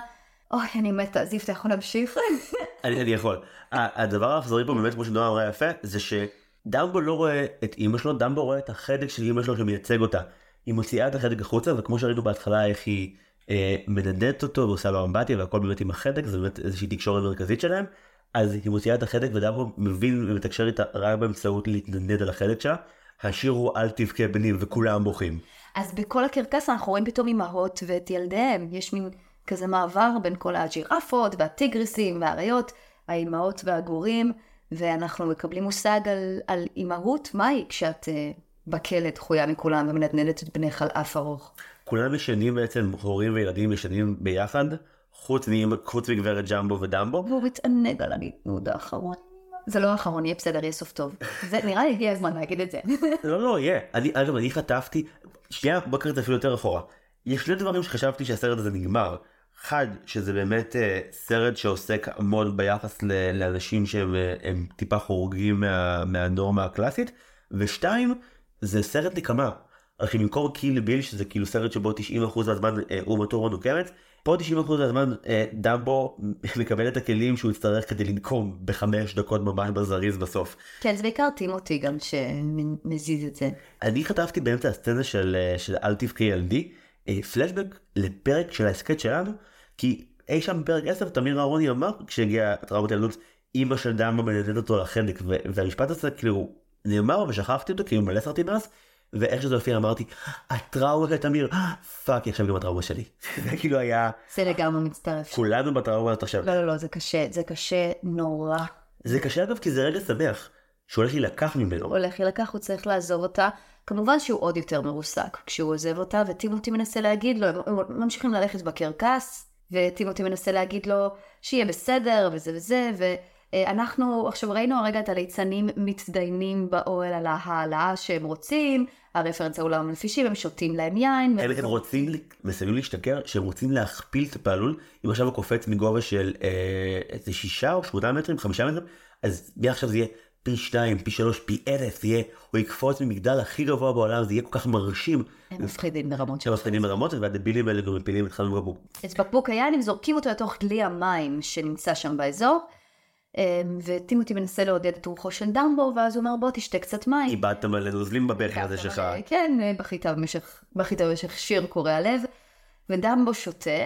Speaker 1: אוי, אני מתה, זיו, אתה יכול להמשיך?
Speaker 2: אני, אני יכול. הדבר האכזרי פה באמת כמו שנועה אמרה יפה זה שדמבו לא רואה את אימא שלו דמבו רואה את החדק של אימא שלו שמייצג אותה. היא מוציאה את החדק החוצה וכמו שראינו בהתחלה איך היא אה, מנדדת אותו ועושה לו אמבטיה והכל באמת עם החדק זה באמת איזושהי תקשורת מרכזית שלהם. אז היא מוציאה את החדק ודמבו מבין ומתקשר איתה רק באמצעות להתנדנד על החדק שלה. השיר הוא אל תבכה בני וכולם בוכים.
Speaker 1: אז בכל הקרקס אנחנו רואים פתאום אמהות ואת ילדיהם. יש מין כזה מעבר בין כל הג'ירפות והטיגריסים והאריות, האימהות והגורים, ואנחנו מקבלים מושג על, על אימהות מהי כשאת uh, בכלא דחויה מכולם ומנדנדת את בנך על אף ארוך.
Speaker 2: כולם ישנים בעצם הורים וילדים ישנים ביחד חוץ, חוץ מגברת ג'מבו ודמבו.
Speaker 1: והוא מתענג על הנדנוד האחרון. זה לא האחרון, יהיה בסדר, יהיה סוף טוב. זה נראה לי הגיע הזמן להגיד את זה.
Speaker 2: לא לא יהיה אני אגב אני חטפתי שנייה בוא נקרא אפילו יותר אחורה. יש שני דברים שחשבתי שהסרט הזה נגמר. אחד שזה באמת אה, סרט שעוסק המון ביחס ל- לאנשים שהם אה, הם טיפה חורגים מה, מהנורמה הקלאסית ושתיים זה סרט נקמה. רק במקום קיל ביל שזה כאילו סרט שבו 90% מהזמן אה, אומה תורה נוקמת פה 90% מהזמן אה, דמבו מקבל את הכלים שהוא יצטרך כדי לנקום בחמש דקות ממש בזריז בסוף.
Speaker 1: כן, זה בעיקר טימותי גם שמזיז את זה.
Speaker 2: אני חטפתי באמצע הסצנה של, אה, של אל תבכי ילדי אה, פלשבק לפרק של ההסכת שלנו כי אי שם בפרק 10 תמיר אהרוני אמר כשהגיע טראומת ילדות אמא של דמבו מנדנדת אותו לחנק והמשפט הזה כאילו נאמר ושכחתי אותו כאילו מלא סרטים מאז ואיך שזה הופיע אמרתי הטראומה של תמיר fuck עכשיו גם הטראומה שלי זה כאילו היה
Speaker 1: זה לגמרי מצטרף.
Speaker 2: כולנו בטראומה הזאת עכשיו
Speaker 1: לא, לא, לא, זה קשה, זה קשה נורא.
Speaker 2: זה קשה אגב כי זה רגע שמח שהולך להילקח ממנו
Speaker 1: הולך להילקח, הוא צריך לעזוב אותה. כמובן שהוא עוד יותר מרוסק כשהוא עוזב אותה, וטימותי מנסה להגיד לו, הם ממשיכים ללכת בקרקס, וטימותי מנסה להגיד לו שיהיה בסדר, וזה וזה, ואנחנו עכשיו ראינו הרגע את הליצנים מתדיינים באוהל על ההעלאה שהם רוצים, הרפרנס האולם המנפישים, הם שותים להם יין.
Speaker 2: הם, הם רוצים, מסיימים להשתכר, שהם רוצים להכפיל את הפעלול, אם עכשיו הוא קופץ מגובה של אה, איזה שישה או שמונה מטרים, חמישה מטרים, אז מעכשיו זה יהיה פי שתיים, פי שלוש, פי אלף, זה יהיה, הוא יקפוץ ממגדל הכי גבוה בעולם, זה יהיה כל כך מרשים.
Speaker 1: הם מפחידים ברמות
Speaker 2: עכשיו מפחידים ברמות, והדבילים האלה גם מפילים את חלום בבוק.
Speaker 1: את בקבוק היין, הם זורקים אותו לתוך דלי המים שנמצא שם באזור, אמ, וטימותי מנסה לעודד את רוחו של דמבו, ואז הוא אומר בוא תשתה קצת מים.
Speaker 2: איבדת מלא נוזלים בבכי הזה שלך.
Speaker 1: כן, בכית במשך, שיר קורע לב, ודמבו שותה,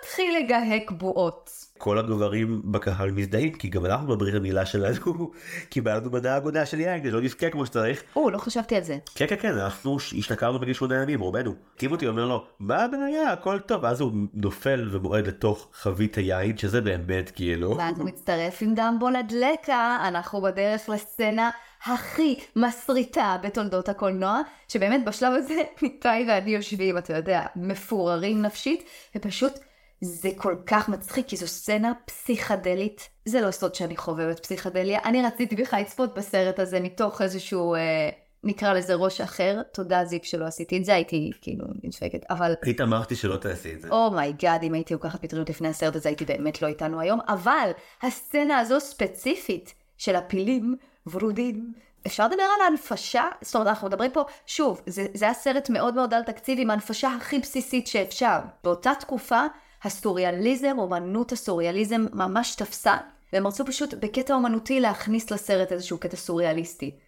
Speaker 1: ומתחיל לגהק בועות.
Speaker 2: כל הגברים בקהל מזדהים, כי גם אנחנו בברית המילה שלנו קיבלנו מדע עבודה של יין, כדי לא נבכה כמו שצריך.
Speaker 1: או, לא חשבתי על זה.
Speaker 2: כן כן כן אנחנו השתכרנו בגיל שמונה ימים רובנו. טימותי אומר לו מה הבעיה הכל טוב אז הוא נופל ומועד לתוך חבית היין שזה באמת כאילו.
Speaker 1: ואז הוא מצטרף עם דמבו לדלקה, אנחנו בדרך לסצנה הכי מסריטה בתולדות הקולנוע, שבאמת בשלב הזה איתי ואני יושבים, אתה יודע, מפוררים נפשית, ופשוט זה כל כך מצחיק, כי זו סצנה פסיכדלית. זה לא סוד שאני חובבת פסיכדליה, אני רציתי בכלל לצפות בסרט הזה מתוך איזשהו, אה, נקרא לזה ראש אחר. תודה זיו שלא עשיתי את זה, הייתי כאילו נדפקת, אבל
Speaker 2: אני תמכתי שלא תעשי את זה.
Speaker 1: oh my god, אם הייתי לוקחת פטריות לפני הסרט הזה הייתי באמת לא איתנו היום, אבל הסצנה הזו ספציפית של הפילים ורודים, אפשר לדבר על ההנפשה? זאת אומרת, אנחנו מדברים פה, שוב, זה, זה היה סרט מאוד מאוד על תקציב עם ההנפשה הכי בסיסית שאפשר. באותה תקופה, הסוריאליזם, אומנות הסוריאליזם ממש תפסה, והם רצו פשוט בקטע אומנותי להכניס לסרט איזשהו קטע סוריאליסטי.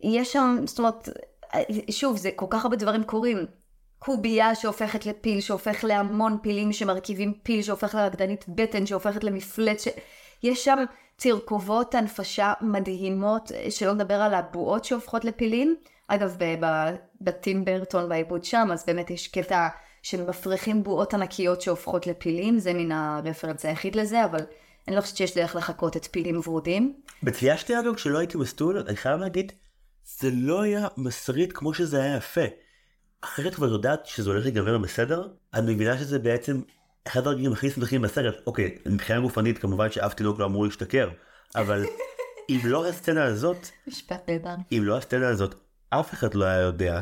Speaker 1: יש שם, זאת אומרת, שוב, זה כל כך הרבה דברים קורים. קובייה שהופכת לפיל, שהופך להמון פילים שמרכיבים פיל, שהופך לרקדנית בטן, שהופכת למפלט, ש... יש שם תרכובות הנפשה מדהימות, שלא נדבר על הבועות שהופכות לפילים. אגב, בטים ברטון בעיבוד שם, אז באמת יש קטע שמפריחים בועות ענקיות שהופכות לפילים, זה מן הרפרנס היחיד לזה, אבל אני לא חושבת שיש דרך לחקות את פילים ורודים.
Speaker 2: בצפייה שלי אגב כשלא הייתי מסטול אני חייב להגיד זה לא היה מסריט כמו שזה היה יפה. אחרת כבר יודעת שזה הולך להיגמר בסדר את מבינה שזה בעצם אחד הרגעים הכי שמחים בסרט אוקיי מבחינה גופנית כמובן שאף תינוק לא אמור להשתכר אבל אם לא הסצנה הזאת
Speaker 1: משפט נהדר.
Speaker 2: אם לא הסצנה הזאת אף אחד לא היה יודע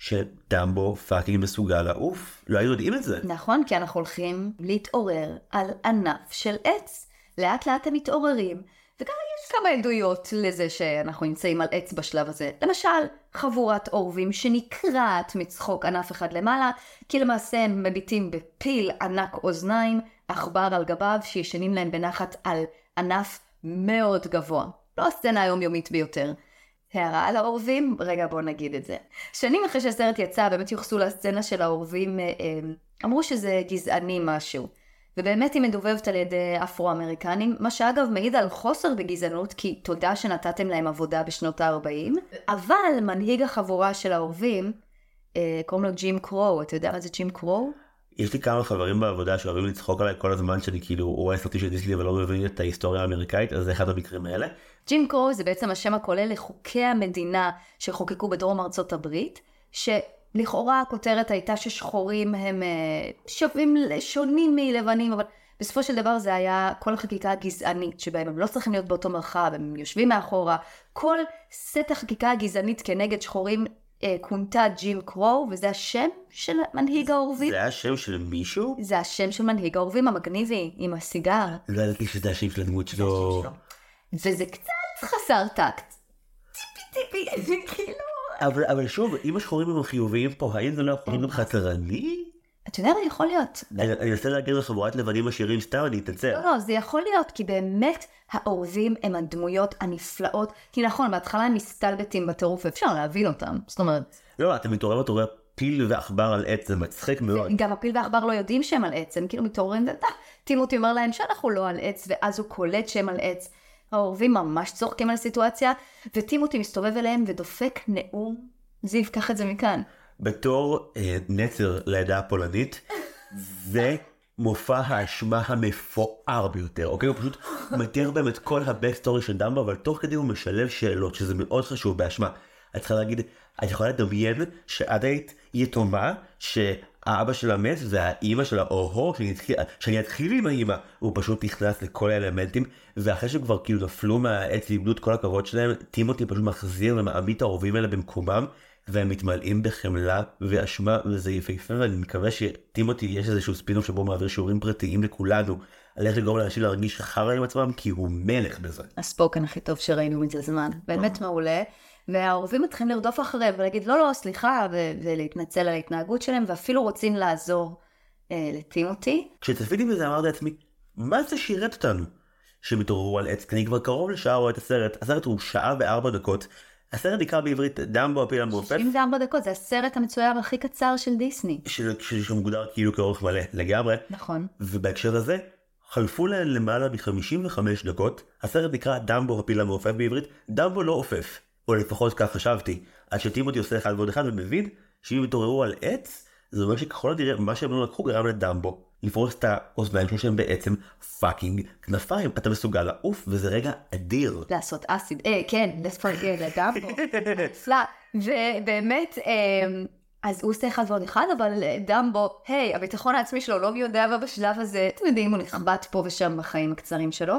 Speaker 2: שדמבו fucking מסוגל לעוף לא היו יודעים את זה.
Speaker 1: נכון, כי אנחנו הולכים להתעורר על ענף של עץ. לאט לאט הם מתעוררים, וככה יש כמה עדויות לזה שאנחנו נמצאים על עץ בשלב הזה. למשל, חבורת אורבים שנקרעת מצחוק ענף אחד למעלה, כי למעשה הם מביטים בפיל ענק אוזניים, עכבר על גביו, שישנים להם בנחת על ענף מאוד גבוה. לא הסצנה היומיומית ביותר. הערה על האורבים? רגע בוא נגיד את זה. שנים אחרי שהסרט יצא, באמת יוחסו לסצנה של האורבים, אה, אה, אמרו שזה גזעני משהו. ובאמת היא מדובבת על ידי אפרו-אמריקנים, מה שאגב מעיד על חוסר בגזענות, כי תודה שנתתם להם עבודה בשנות ה-40, אבל מנהיג החבורה של האורבים, אה, קוראים לו ג'ים קרו, אתה יודע מה זה ג'ים קרו?
Speaker 2: יש לי כמה חברים בעבודה שאוהבים לצחוק עליי כל הזמן שאני כאילו רואה סרטים של דיסלי ולא מבין את ההיסטוריה האמריקאית, אז זה אחד המקרים האלה.
Speaker 1: ג'ים קרו זה בעצם השם הכולל לחוקי המדינה שחוקקו בדרום ארצות הברית, שלכאורה הכותרת הייתה ששחורים הם אה, שווים, שונים מלבנים, אבל בסופו של דבר זה היה כל החקיקה הגזענית שבהם הם לא צריכים להיות באותו מרחב, הם יושבים מאחורה. כל סט החקיקה הגזענית כנגד שחורים כונתה ג'ים קרו, וזה השם של מנהיג האורבים.
Speaker 2: זה השם של מישהו?
Speaker 1: זה השם של מנהיג האורבים המגניבי, עם הסיגר.
Speaker 2: לא ידעתי שזה השם של הדמות שלו.
Speaker 1: וזה קצת חסר טקט. טיפי טיפי, כאילו...
Speaker 2: אבל, שוב, אם השחורים הם חיוביים פה, האם זה לא יכול להיות חתרני?
Speaker 1: אתה יודע מה יכול להיות?
Speaker 2: אני אנסה להגיד לחבורת לבנים עשירים סתם, אני אתנצל.
Speaker 1: לא, לא, זה יכול להיות, כי באמת האורבים הם הדמויות הנפלאות. כי נכון, בהתחלה הם מסתלבטים בטירוף, ואפשר להבין אותם. זאת אומרת,
Speaker 2: לא, אתה מתעורר ואתה רואה פיל ועכבר על עץ, זה מצחיק מאוד.
Speaker 1: גם הפיל והעכבר לא יודעים שהם על עץ, הם כאילו מתעוררים, ואתה, טימותי אומר להם שאנחנו לא על עץ, ואז הוא קולט שהם על עץ. האורבים ממש צוחקים על הסיטואציה, וטימותי מסתובב אליהם ודופק נאום. זיו, קח את זה מכאן.
Speaker 2: בתור אה, נצר לעדה הפולנית, זה מופע האשמה המפואר ביותר, אוקיי? הוא פשוט מתאר בהם את כל הבקסטורי של דמבו, אבל תוך כדי הוא משלב שאלות, שזה מאוד חשוב באשמה. את צריכה להגיד, את יכולה לדמיין שאת היית יתומה, שהאבא שלה מת והאימא שלה, או-הו, שאני שאני אתחיל עם האימא, הוא פשוט נכנס לכל האלמנטים, ואחרי שכבר כאילו נפלו מהעץ ואיבדו את כל הכבוד שלהם, טימותי פשוט מחזיר ומעמיד את האהובים האלה במקומם, והם מתמלאים בחמלה ואשמה, וזה יפהפה, ואני מקווה שטימותי יש איזשהו ספינוף שבו מעביר שיעורים פרטיים לכולנו, על איך לגרום לאנשים להרגיש חרא עם עצמם, כי הוא מלך בזה.
Speaker 1: הספוקן הכי טוב שראינו מזה זמן. באמת מעולה. והעורבים מתחילים לרדוף אחריהם ולהגיד לא לא סליחה ולהתנצל על ההתנהגות שלהם ואפילו רוצים לעזור אה, לטימותי.
Speaker 2: כשצפיתי בזה אמרתי לעצמי, מה זה שירת אותנו? שהם התעוררו על עץ, כי אני כבר קרוב לשעה רואה את הסרט, הסרט הוא שעה וארבע דקות, הסרט נקרא בעברית דמבו הפיל המעופף,
Speaker 1: 94 דקות זה הסרט המצויר הכי קצר של דיסני.
Speaker 2: שמוגדר כאילו כאורך מלא לגמרי,
Speaker 1: נכון.
Speaker 2: ובהקשר הזה, חלפו להן למעלה מ-55 דקות, הסרט נקרא דמבו הפיל המעופף בעברית, דמבו לא עופף, או לפחות כך חשבתי, עד שטימותי עושה אחד ועוד אחד ומבין שאם הם התעוררו על עץ, זה אומר שככל הנראה מה שהם לא לקחו גרם לדמבו לפרוס את האוזניים שלו שהם בעצם fucking כנפיים, אתה מסוגל לעוף וזה רגע אדיר.
Speaker 1: לעשות acid, אה כן, לפרגן לדמבו. נפלא. ובאמת, אה, אז הוא עושה אחד ועוד אחד, אבל אה, דמבו, היי, הביטחון העצמי שלו לא מי יודע מה בשלב הזה, אתם יודעים, הוא נחבט פה ושם בחיים הקצרים שלו.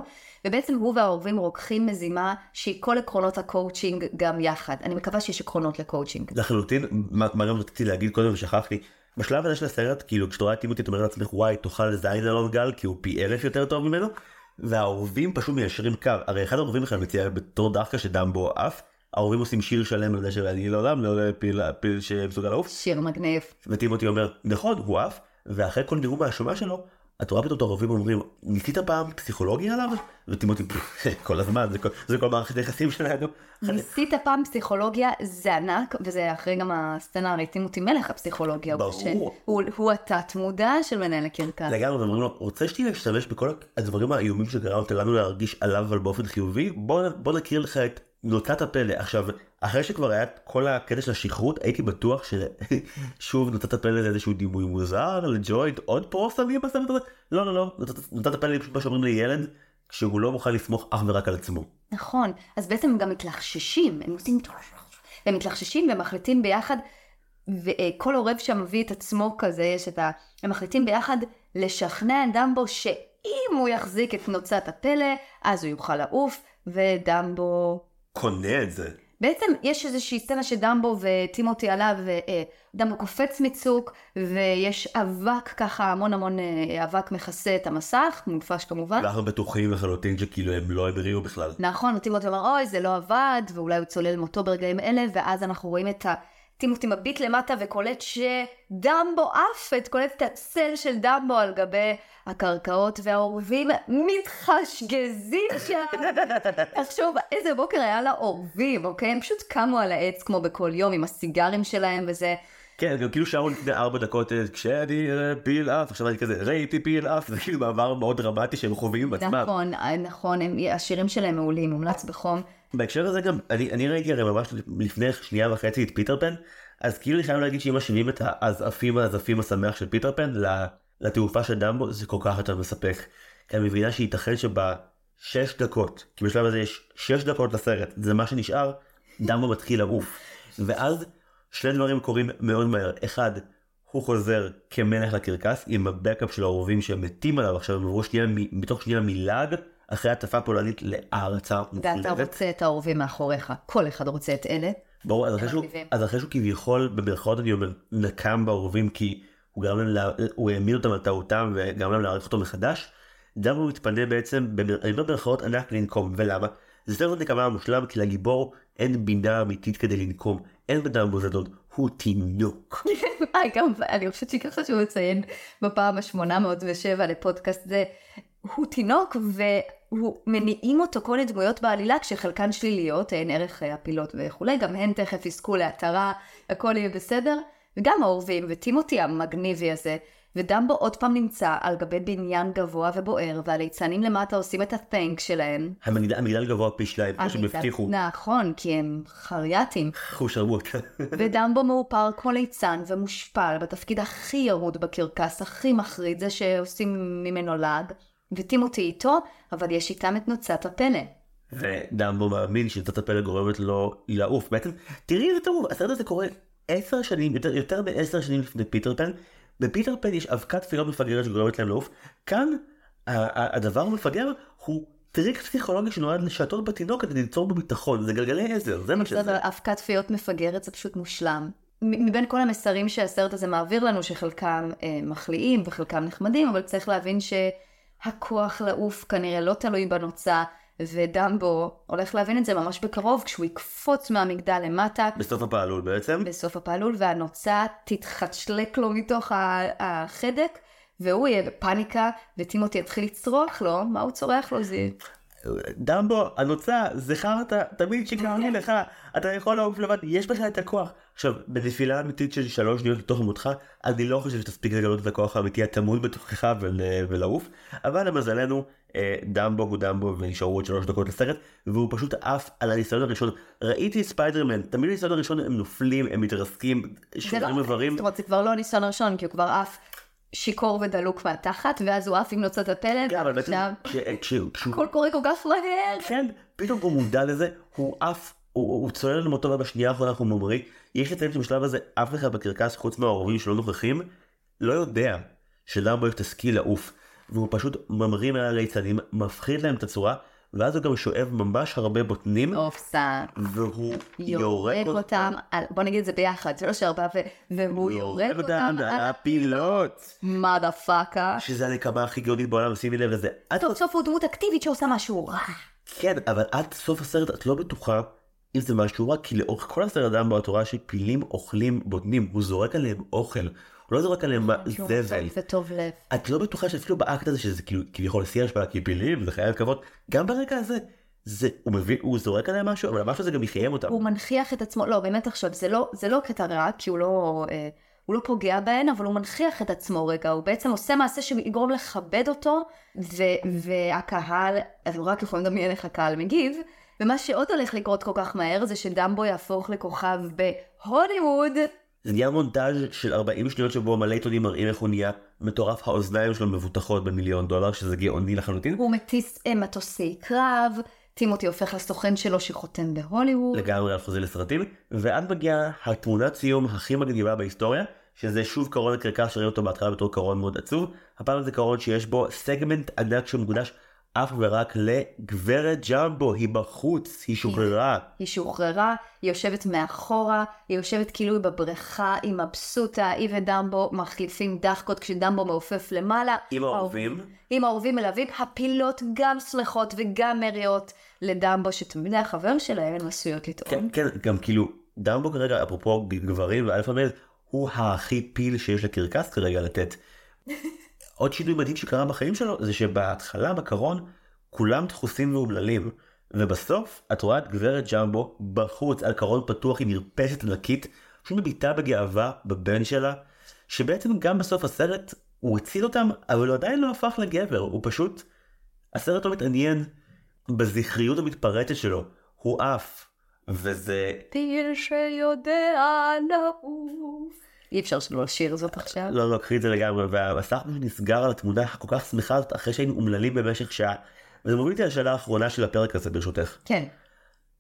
Speaker 1: ובעצם הוא והעורבים רוקחים מזימה שהיא כל עקרונות הקואוצ'ינג גם יחד. אני מקווה שיש עקרונות לקואוצ'ינג.
Speaker 2: לחלוטין, מה גם רציתי להגיד קודם ושכחתי, בשלב הזה של הסרט, כאילו כשאתה רואה את טימותי אתה אומר לעצמך וואי תאכל זין אלון גל כי הוא פי אלף יותר טוב ממנו, והעורבים פשוט מיישרים קו, הרי אחד העורבים בכלל מציע בתור דווקא שדמבו עף, העורבים עושים שיר שלם על זה שאני לעולם לא אראה פיל, פיל שמסוגל לעוף,
Speaker 1: שיר מגניב.
Speaker 2: וטימותי אומר נכון הוא עף, ואחרי כל נאום האשמה שלו, את רואה פתאום את העורבים אומרים ניסית פעם פסיכולוגיה עליו? וטימותי כל הזמן זה כל, זה כל מערכת היחסים שלנו.
Speaker 1: ניסית פעם פסיכולוגיה, זה ענק, וזה אחרי גם הסצנה, הרי טימותי מלך הפסיכולוגיה.
Speaker 2: ברור.
Speaker 1: הוא, הוא התת מודע של מנהל הקרקס.
Speaker 2: לגמרי, ואומרים לו, רוצה שתהיה להשתמש בכל הדברים האיומים שגרמת לנו להרגיש עליו אבל באופן חיובי? בוא, בוא נכיר לך את נוצת הפלא. עכשיו, אחרי שכבר היה את כל הקטע של השכרות, הייתי בטוח ששוב נוצת הפלא זה איזשהו דימוי מוזר, לג'וינט, עוד פרוסמים בסרט הזה? לא, לא, לא, נוצת- נוצת הפלא פשוט מה שאומרים לילד, כשהוא לא מוכן לסמוך אך ורק על עצמו.
Speaker 1: נכון, אז בעצם הם גם מתלחששים, הם עושים... הם מתלחששים ומחליטים ביחד, וכל עורב שם מביא את עצמו כזה, יש את ה... הם מחליטים ביחד לשכנע את דמבו שאם הוא יחזיק את נוצת הפלא, אז הוא יוכל לעוף, ודמבו...
Speaker 2: קונה את זה.
Speaker 1: בעצם יש איזושהי סצנה שדמבו וטימותי עליו, ודמבו קופץ מצוק, ויש אבק ככה, המון המון אה, אבק מכסה את המסך, מונפש כמובן.
Speaker 2: ואנחנו בטוחים לחלוטין שכאילו הם לא הבריאו בכלל.
Speaker 1: נכון, וטימותי אומר, אוי, זה לא עבד, ואולי הוא צולל מותו ברגעים אלה, ואז אנחנו רואים את ה... טימותי מביט למטה וקולט שדמבו עף, קולט את הצל של דמבו על גבי הקרקעות והעורבים מתחשגזים שם. תחשוב איזה בוקר היה לעורבים, אוקיי? הם פשוט קמו על העץ כמו בכל יום עם הסיגרים שלהם וזה.
Speaker 2: כן, גם כאילו שרו לפני ארבע דקות, אה, כשאני פיל עף, עכשיו אני כזה, ראיתי פיל עף, זה כאילו מעבר מאוד דרמטי שהם חווים בעצמם.
Speaker 1: נכון, אה, נכון, השירים שלהם מעולים, מומלץ בחום.
Speaker 2: בהקשר הזה גם, אני, אני ראיתי הרי ממש לפני שנייה וחצי את פיטר פן, אז כאילו אני חייב להגיד שאם משווים את העפעפים העפעפים השמח של פיטר פן לתעופה של דמבו, זה כל כך יותר מספק. כי אני מבינה שייתכן שבשש דקות, כי בשלב הזה יש שש דקות לסרט, זה מה שנשאר, דמבו מתחיל לעוף. ואז שני דברים קורים מאוד מהר. אחד, הוא חוזר כמלך לקרקס עם הבקאפ של האורבים שמתים עליו עכשיו, הם עברו שנייה, מתוך שנייה מלעג אחרי הטפה פולנית לארצה
Speaker 1: מוחלטת. ואתה רוצה את האורבים מאחוריך, כל אחד רוצה את אלה.
Speaker 2: ברור, אז אחרי, שהוא, אז אחרי שהוא כביכול, במרכאות אני אומר, נקם באורבים כי הוא גרם להם, הוא העמיד אותם על טעותם וגרם להם להעריך אותו מחדש, דם הוא מתפנה בעצם, אני אומר במרכאות ענק לנקום, ולמה? זה יותר נקמה מושלם כי לגיבור אין בינה אמיתית כדי לנקום, אין בדם בוזדות, הוא תינוק.
Speaker 1: גם אני חושבת שככה חשוב לציין בפעם ה-807 לפודקאסט זה, הוא תינוק והוא מניעים אותו כל מיני דמויות בעלילה כשחלקן שליליות, אין ערך הפילות וכולי, גם הן תכף יזכו להתרה, הכל יהיה בסדר. וגם האורבים וטימותי המגניבי הזה, ודמבו עוד פעם נמצא על גבי בניין גבוה ובוער, והליצנים למטה עושים את הטנק שלהם.
Speaker 2: המגדל, המגדל גבוה פי שניים, כמו שהם הבטיחו.
Speaker 1: נכון, כי הם חרייתים.
Speaker 2: חושרמוט.
Speaker 1: ודמבו מאופר כל ליצן ומושפל בתפקיד הכי ירוד בקרקס, הכי מחריד, זה שעושים ממנו לעג. וטימותי איתו, אבל יש איתם את נוצת הפלא.
Speaker 2: ודמבו מאמין שנוצת הפלא גורמת לו לעוף. בעצם, תראי איזה טירוף, הסרט הזה קורה עשר שנים, יותר, יותר מעשר שנים לפני פיטר פן, בפיטר פן יש אבקת פיות מפגרת שגורמת להם לעוף, כאן הדבר המפגר הוא טריק פסיכולוגי שנועד לשטות בתינוק כדי ליצור בו ביטחון, זה גלגלי עזר, זה מה שזה.
Speaker 1: אבקת פיות מפגרת זה פשוט מושלם. מבין כל המסרים שהסרט הזה מעביר לנו, שחלקם אה, מחליאים וחלקם נחמדים, אבל צריך להבין שהכוח לעוף כנראה לא תלוי בנוצה, ודמבו הולך להבין את זה ממש בקרוב כשהוא יקפוץ מהמגדל למטה.
Speaker 2: בסוף הפעלול בעצם.
Speaker 1: בסוף הפעלול, והנוצה תתחשלק לו מתוך החדק, והוא יהיה בפאניקה, וטימותי יתחיל לצרוח לו, מה הוא צורח לו? זה...
Speaker 2: דמבו, הנוצה, זכרת, תמיד שקראתי לך, אתה יכול לעוף לבד, יש בך את הכוח. עכשיו, בנפילה אמיתית של שלוש שניות לתוך עמודך, אני לא חושב שתספיק לגלות את הכוח האמיתי הטמון בתוכך ולעוף, אבל למזלנו, אה, דמבו הוא דמבו ונשארו עוד שלוש דקות לסרט, והוא פשוט עף על הניסיון הראשון. ראיתי ספיידרמן, תמיד הניסיון הראשון הם נופלים, הם מתרסקים, שברים
Speaker 1: לא,
Speaker 2: איברים.
Speaker 1: זאת אומרת, זה כבר לא הניסיון הראשון, כי הוא כבר עף שיכור ודלוק מהתחת, ואז הוא עף עם נוצות הפלט.
Speaker 2: כן, אבל בעצם, כשהוא...
Speaker 1: הכל קורה כל כך מהר.
Speaker 2: כן, פתאום הוא מודע לזה, הוא עף, הוא צולל למותו ובשנייה האחרונה אנחנו ממריא. יש לציין שבשלב הזה אף אחד בקרקס חוץ מהעורבים שלא נוכחים, לא יודע שלמבו יש את הסקיל לעוף. והוא פשוט ממריא מעל הליצנים, מפחיד להם את הצורה, ואז הוא גם שואב ממש הרבה בוטנים.
Speaker 1: אופסה.
Speaker 2: והוא יורק
Speaker 1: אותם. על, בוא נגיד את זה ביחד, שלוש ארבע, והוא יורק אותם
Speaker 2: על הפילות.
Speaker 1: מה דה פאקה.
Speaker 2: שזה הנקמה הכי גאונית בעולם, שימי לב לזה.
Speaker 1: טוב, סוף הוא דמות אקטיבית שעושה משהו רע.
Speaker 2: כן, אבל עד סוף הסרט את לא בטוחה אם זה משהו רע, כי לאורך כל הסרט אדם בתורה שפילים אוכלים בוטנים, הוא זורק עליהם אוכל. הוא לא זורק עליהם זבל.
Speaker 1: זה טוב לב.
Speaker 2: את לא בטוחה שאפילו באקט הזה שזה כאילו כביכול שיא השפעה כי פילים זה חייב כבוד גם ברגע הזה. זה הוא מביא הוא זורק עליהם משהו אבל המשהו הזה גם יחיים אותם.
Speaker 1: הוא מנכיח את עצמו לא באמת עכשיו זה לא זה לא קטע רע כי הוא לא אה, הוא לא פוגע בהן אבל הוא מנכיח את עצמו רגע הוא בעצם עושה מעשה שיגרום לכבד אותו ו, והקהל אתם רק יכולים לדמיין איך הקהל מגיב. ומה שעוד הולך לקרות כל כך מהר זה שדמבו יהפוך לכוכב בהוליווד
Speaker 2: זה נהיה מונטאז' של 40 שניות שבו מלא עיתונים מראים איך הוא נהיה מטורף, האוזניים שלו מבוטחות במיליון דולר, שזה גאוני לחלוטין.
Speaker 1: הוא מטיס אה, מטוסי קרב, טימותי הופך לסוכן שלו שחותם בהוליווד.
Speaker 2: לגמרי על חוזה לסרטים, ואז מגיעה התמונת סיום הכי מגניבה בהיסטוריה, שזה שוב קרון הקרקס שראינו אותו בהתחלה בתור קרון מאוד עצוב, הפעם זה קרון שיש בו סגמנט ענק שמוקדש אך ורק לגברת ג'מבו, היא בחוץ, היא שוחררה.
Speaker 1: היא שוחררה, היא יושבת מאחורה, היא יושבת כאילו היא בבריכה, היא מבסוטה, היא ודמבו מחליפים דחקות כשדמבו מעופף למעלה.
Speaker 2: עם האורבים.
Speaker 1: עם האורבים מלווים, הפילות גם שמחות וגם מריעות לדמבו, שתמיד היה חבר שלהם, הן עשויות לטעון.
Speaker 2: כן, כן, גם כאילו, דמבו כרגע, אפרופו גברים ואלפא הוא הכי פיל שיש לקרקס כרגע לתת. עוד שינוי מדהים שקרה בחיים שלו זה שבהתחלה בקרון כולם דחוסים ואומללים ובסוף את רואה את גברת ג'מבו בחוץ על קרון פתוח עם מרפסת ענקית שהיא מביטה בגאווה בבן שלה שבעצם גם בסוף הסרט הוא הציל אותם אבל הוא עדיין לא הפך לגבר הוא פשוט הסרט לא מתעניין בזכריות המתפרצת שלו הוא עף וזה
Speaker 1: פיל שיודע לעוף אי אפשר שלא לשיר זאת עכשיו.
Speaker 2: לא, לא, קחי את זה לגמרי, והמסך נסגר על התמונה הכל כך שמחה הזאת אחרי שהיינו אומללים במשך שעה. וזה מוביל אותי לשאלה האחרונה של הפרק הזה ברשותך.
Speaker 1: כן.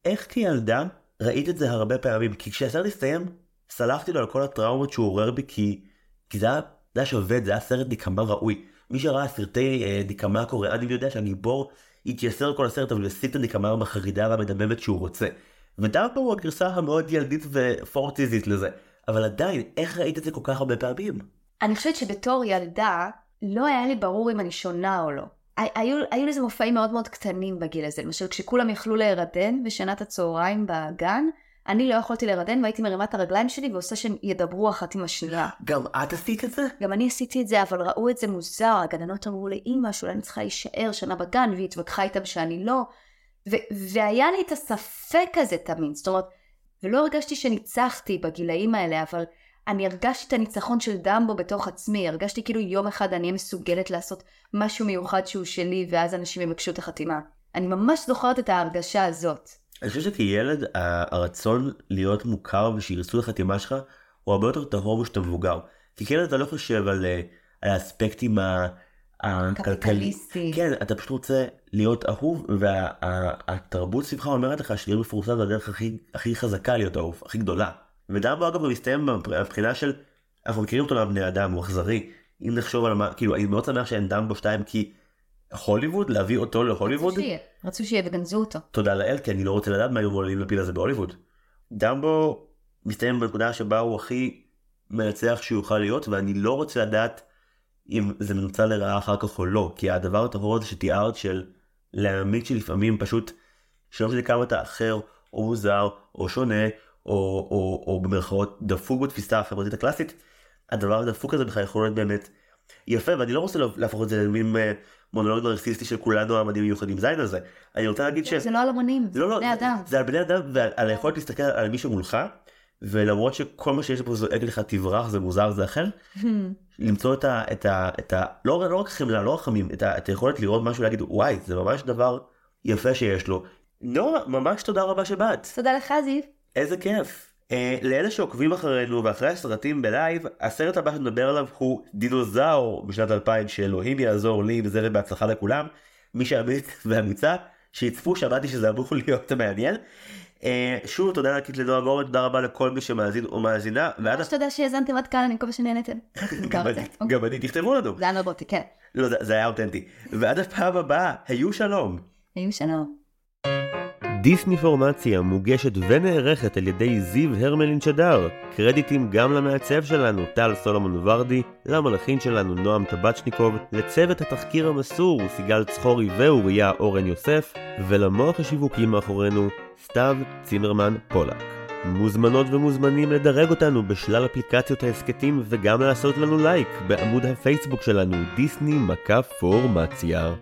Speaker 2: איך כילדה ראית את זה הרבה פעמים? כי כשהסרט הסתיים, סלחתי לו על כל הטראומות שהוא עורר בי, כי, כי זה היה, זה היה שווה, זה היה סרט נקמה ראוי. מי שראה סרטי אה, נקמה קוריאנים יודע שהגיבור התייסר כל הסרט, אבל ישים את הנקמה המחרידה והמדממת שהוא רוצה. ודווקא הוא הגרסה המאוד ילדית ופורטיזית לזה. אבל עדיין, איך ראית את זה כל כך הרבה פעמים?
Speaker 1: אני חושבת שבתור ילדה, לא היה לי ברור אם אני שונה או לא. היו, היו לזה מופעים מאוד מאוד קטנים בגיל הזה, למשל כשכולם יכלו להירדן בשנת הצהריים בגן, אני לא יכולתי להירדן והייתי מרימה את הרגליים שלי ועושה שהם ידברו אחת עם השנייה.
Speaker 2: גם את עשית את זה?
Speaker 1: גם אני עשיתי את זה, אבל ראו את זה מוזר, הגננות אמרו לאימא שאולי אני צריכה להישאר שנה בגן, והיא התווכחה איתם שאני לא. והיה לי את הספק הזה תמיד, זאת אומרת, ולא הרגשתי שניצחתי בגילאים האלה, אבל אני הרגשתי את הניצחון של דמבו בתוך עצמי, הרגשתי כאילו יום אחד אני אהיה מסוגלת לעשות משהו מיוחד שהוא שלי, ואז אנשים יבקשו את החתימה. אני ממש זוכרת את ההרגשה הזאת.
Speaker 2: אני חושב שכילד הרצון להיות מוכר ושירצו את החתימה שלך הוא הרבה יותר טהור כשאתה מבוגר. כי כילד אתה לא חושב על, אה, על האספקטים
Speaker 1: הקפיטליסטי.
Speaker 2: כן, אתה פשוט רוצה להיות אהוב, והתרבות סביבך אומרת לך שלהיות מפורסם זה הדרך הכי, הכי חזקה להיות אהוב, הכי גדולה. ודמבו אגב הוא מסתיים מבחינה של, אנחנו מכירים אותו לבני אדם, הוא אכזרי. אם נחשוב על מה, כאילו אני מאוד שמח שאין דמבו 2 כי הוליווד, להביא אותו להוליווד.
Speaker 1: רצו שיהיה, רצו שיהיה וגנזו אותו.
Speaker 2: תודה לאל, כי אני לא רוצה לדעת מה היו מעולים לפיל הזה בהוליווד. דמבו מסתיים בנקודה שבה הוא הכי מנצח שהוא יוכל להיות, ואני לא רוצה לדעת אם זה מנוצל לרעה אחר כך או לא, כי הדבר הטהור הזה שתיארת של להעמיד שלפעמים פשוט, שלא משנה כמה אתה אחר, או מוזר, או שונה, או, או, או במרכאות דפוק בתפיסה החברתית הקלאסית, הדבר הדפוק הזה בכלל יכול להיות באמת יפה, ואני לא רוצה להפוך את זה למין אה, מונולוג נרקסיסטי של כולנו העמדים מיוחדים זין על זה. אני רוצה להגיד ש...
Speaker 1: זה לא על המונים,
Speaker 2: זה לא,
Speaker 1: בני אדם.
Speaker 2: זה על בני אדם ועל היכולת להסתכל על מי שמולך, ולמרות שכל מה שיש פה זועק לך תברח זה מוזר זה אחר, למצוא את ה... את ה, את ה לא, לא רק חמלה, לא רחמים, את, ה, את היכולת לראות משהו ולהגיד וואי זה ממש דבר יפה שיש לו. נועה, ממש תודה רבה שבאת.
Speaker 1: תודה לך זיו.
Speaker 2: איזה כיף. Uh, לאלה שעוקבים אחרינו ואחרי הסרטים בלייב, הסרט הבא שנדבר עליו הוא דינוזאור בשנת 2000 שאלוהים יעזור לי וזה ובהצלחה לכולם. מי שאמיץ ואמיצה, שיצפו, שמעתי שזה אמור להיות מעניין. אה, שוב תודה ענקית לנועה גורן, תודה רבה לכל מי שמאזין או מאזינה.
Speaker 1: ממש תודה שהאזנתם עד כאן, אני מקווה שנהנתם.
Speaker 2: גם אני, תכתבו לנו.
Speaker 1: זה היה נורבוטי, כן.
Speaker 2: לא, זה היה אותנטי. ועד הפעם הבאה, היו שלום.
Speaker 1: היו שלום.
Speaker 2: דיסני פורמציה מוגשת ונערכת על ידי זיו הרמלין שדר. קרדיטים גם למעצב שלנו, טל סולומון ורדי, למלאכין שלנו, נועם טבצ'ניקוב, לצוות התחקיר המסור, סיגל צחורי ואוריה אורן יוסף, ולמוח השיווקי מאחורינו, סתיו צימרמן פולק. מוזמנות ומוזמנים לדרג אותנו בשלל אפליקציות ההסכתים וגם לעשות לנו לייק בעמוד הפייסבוק שלנו דיסני מכה פורמציה.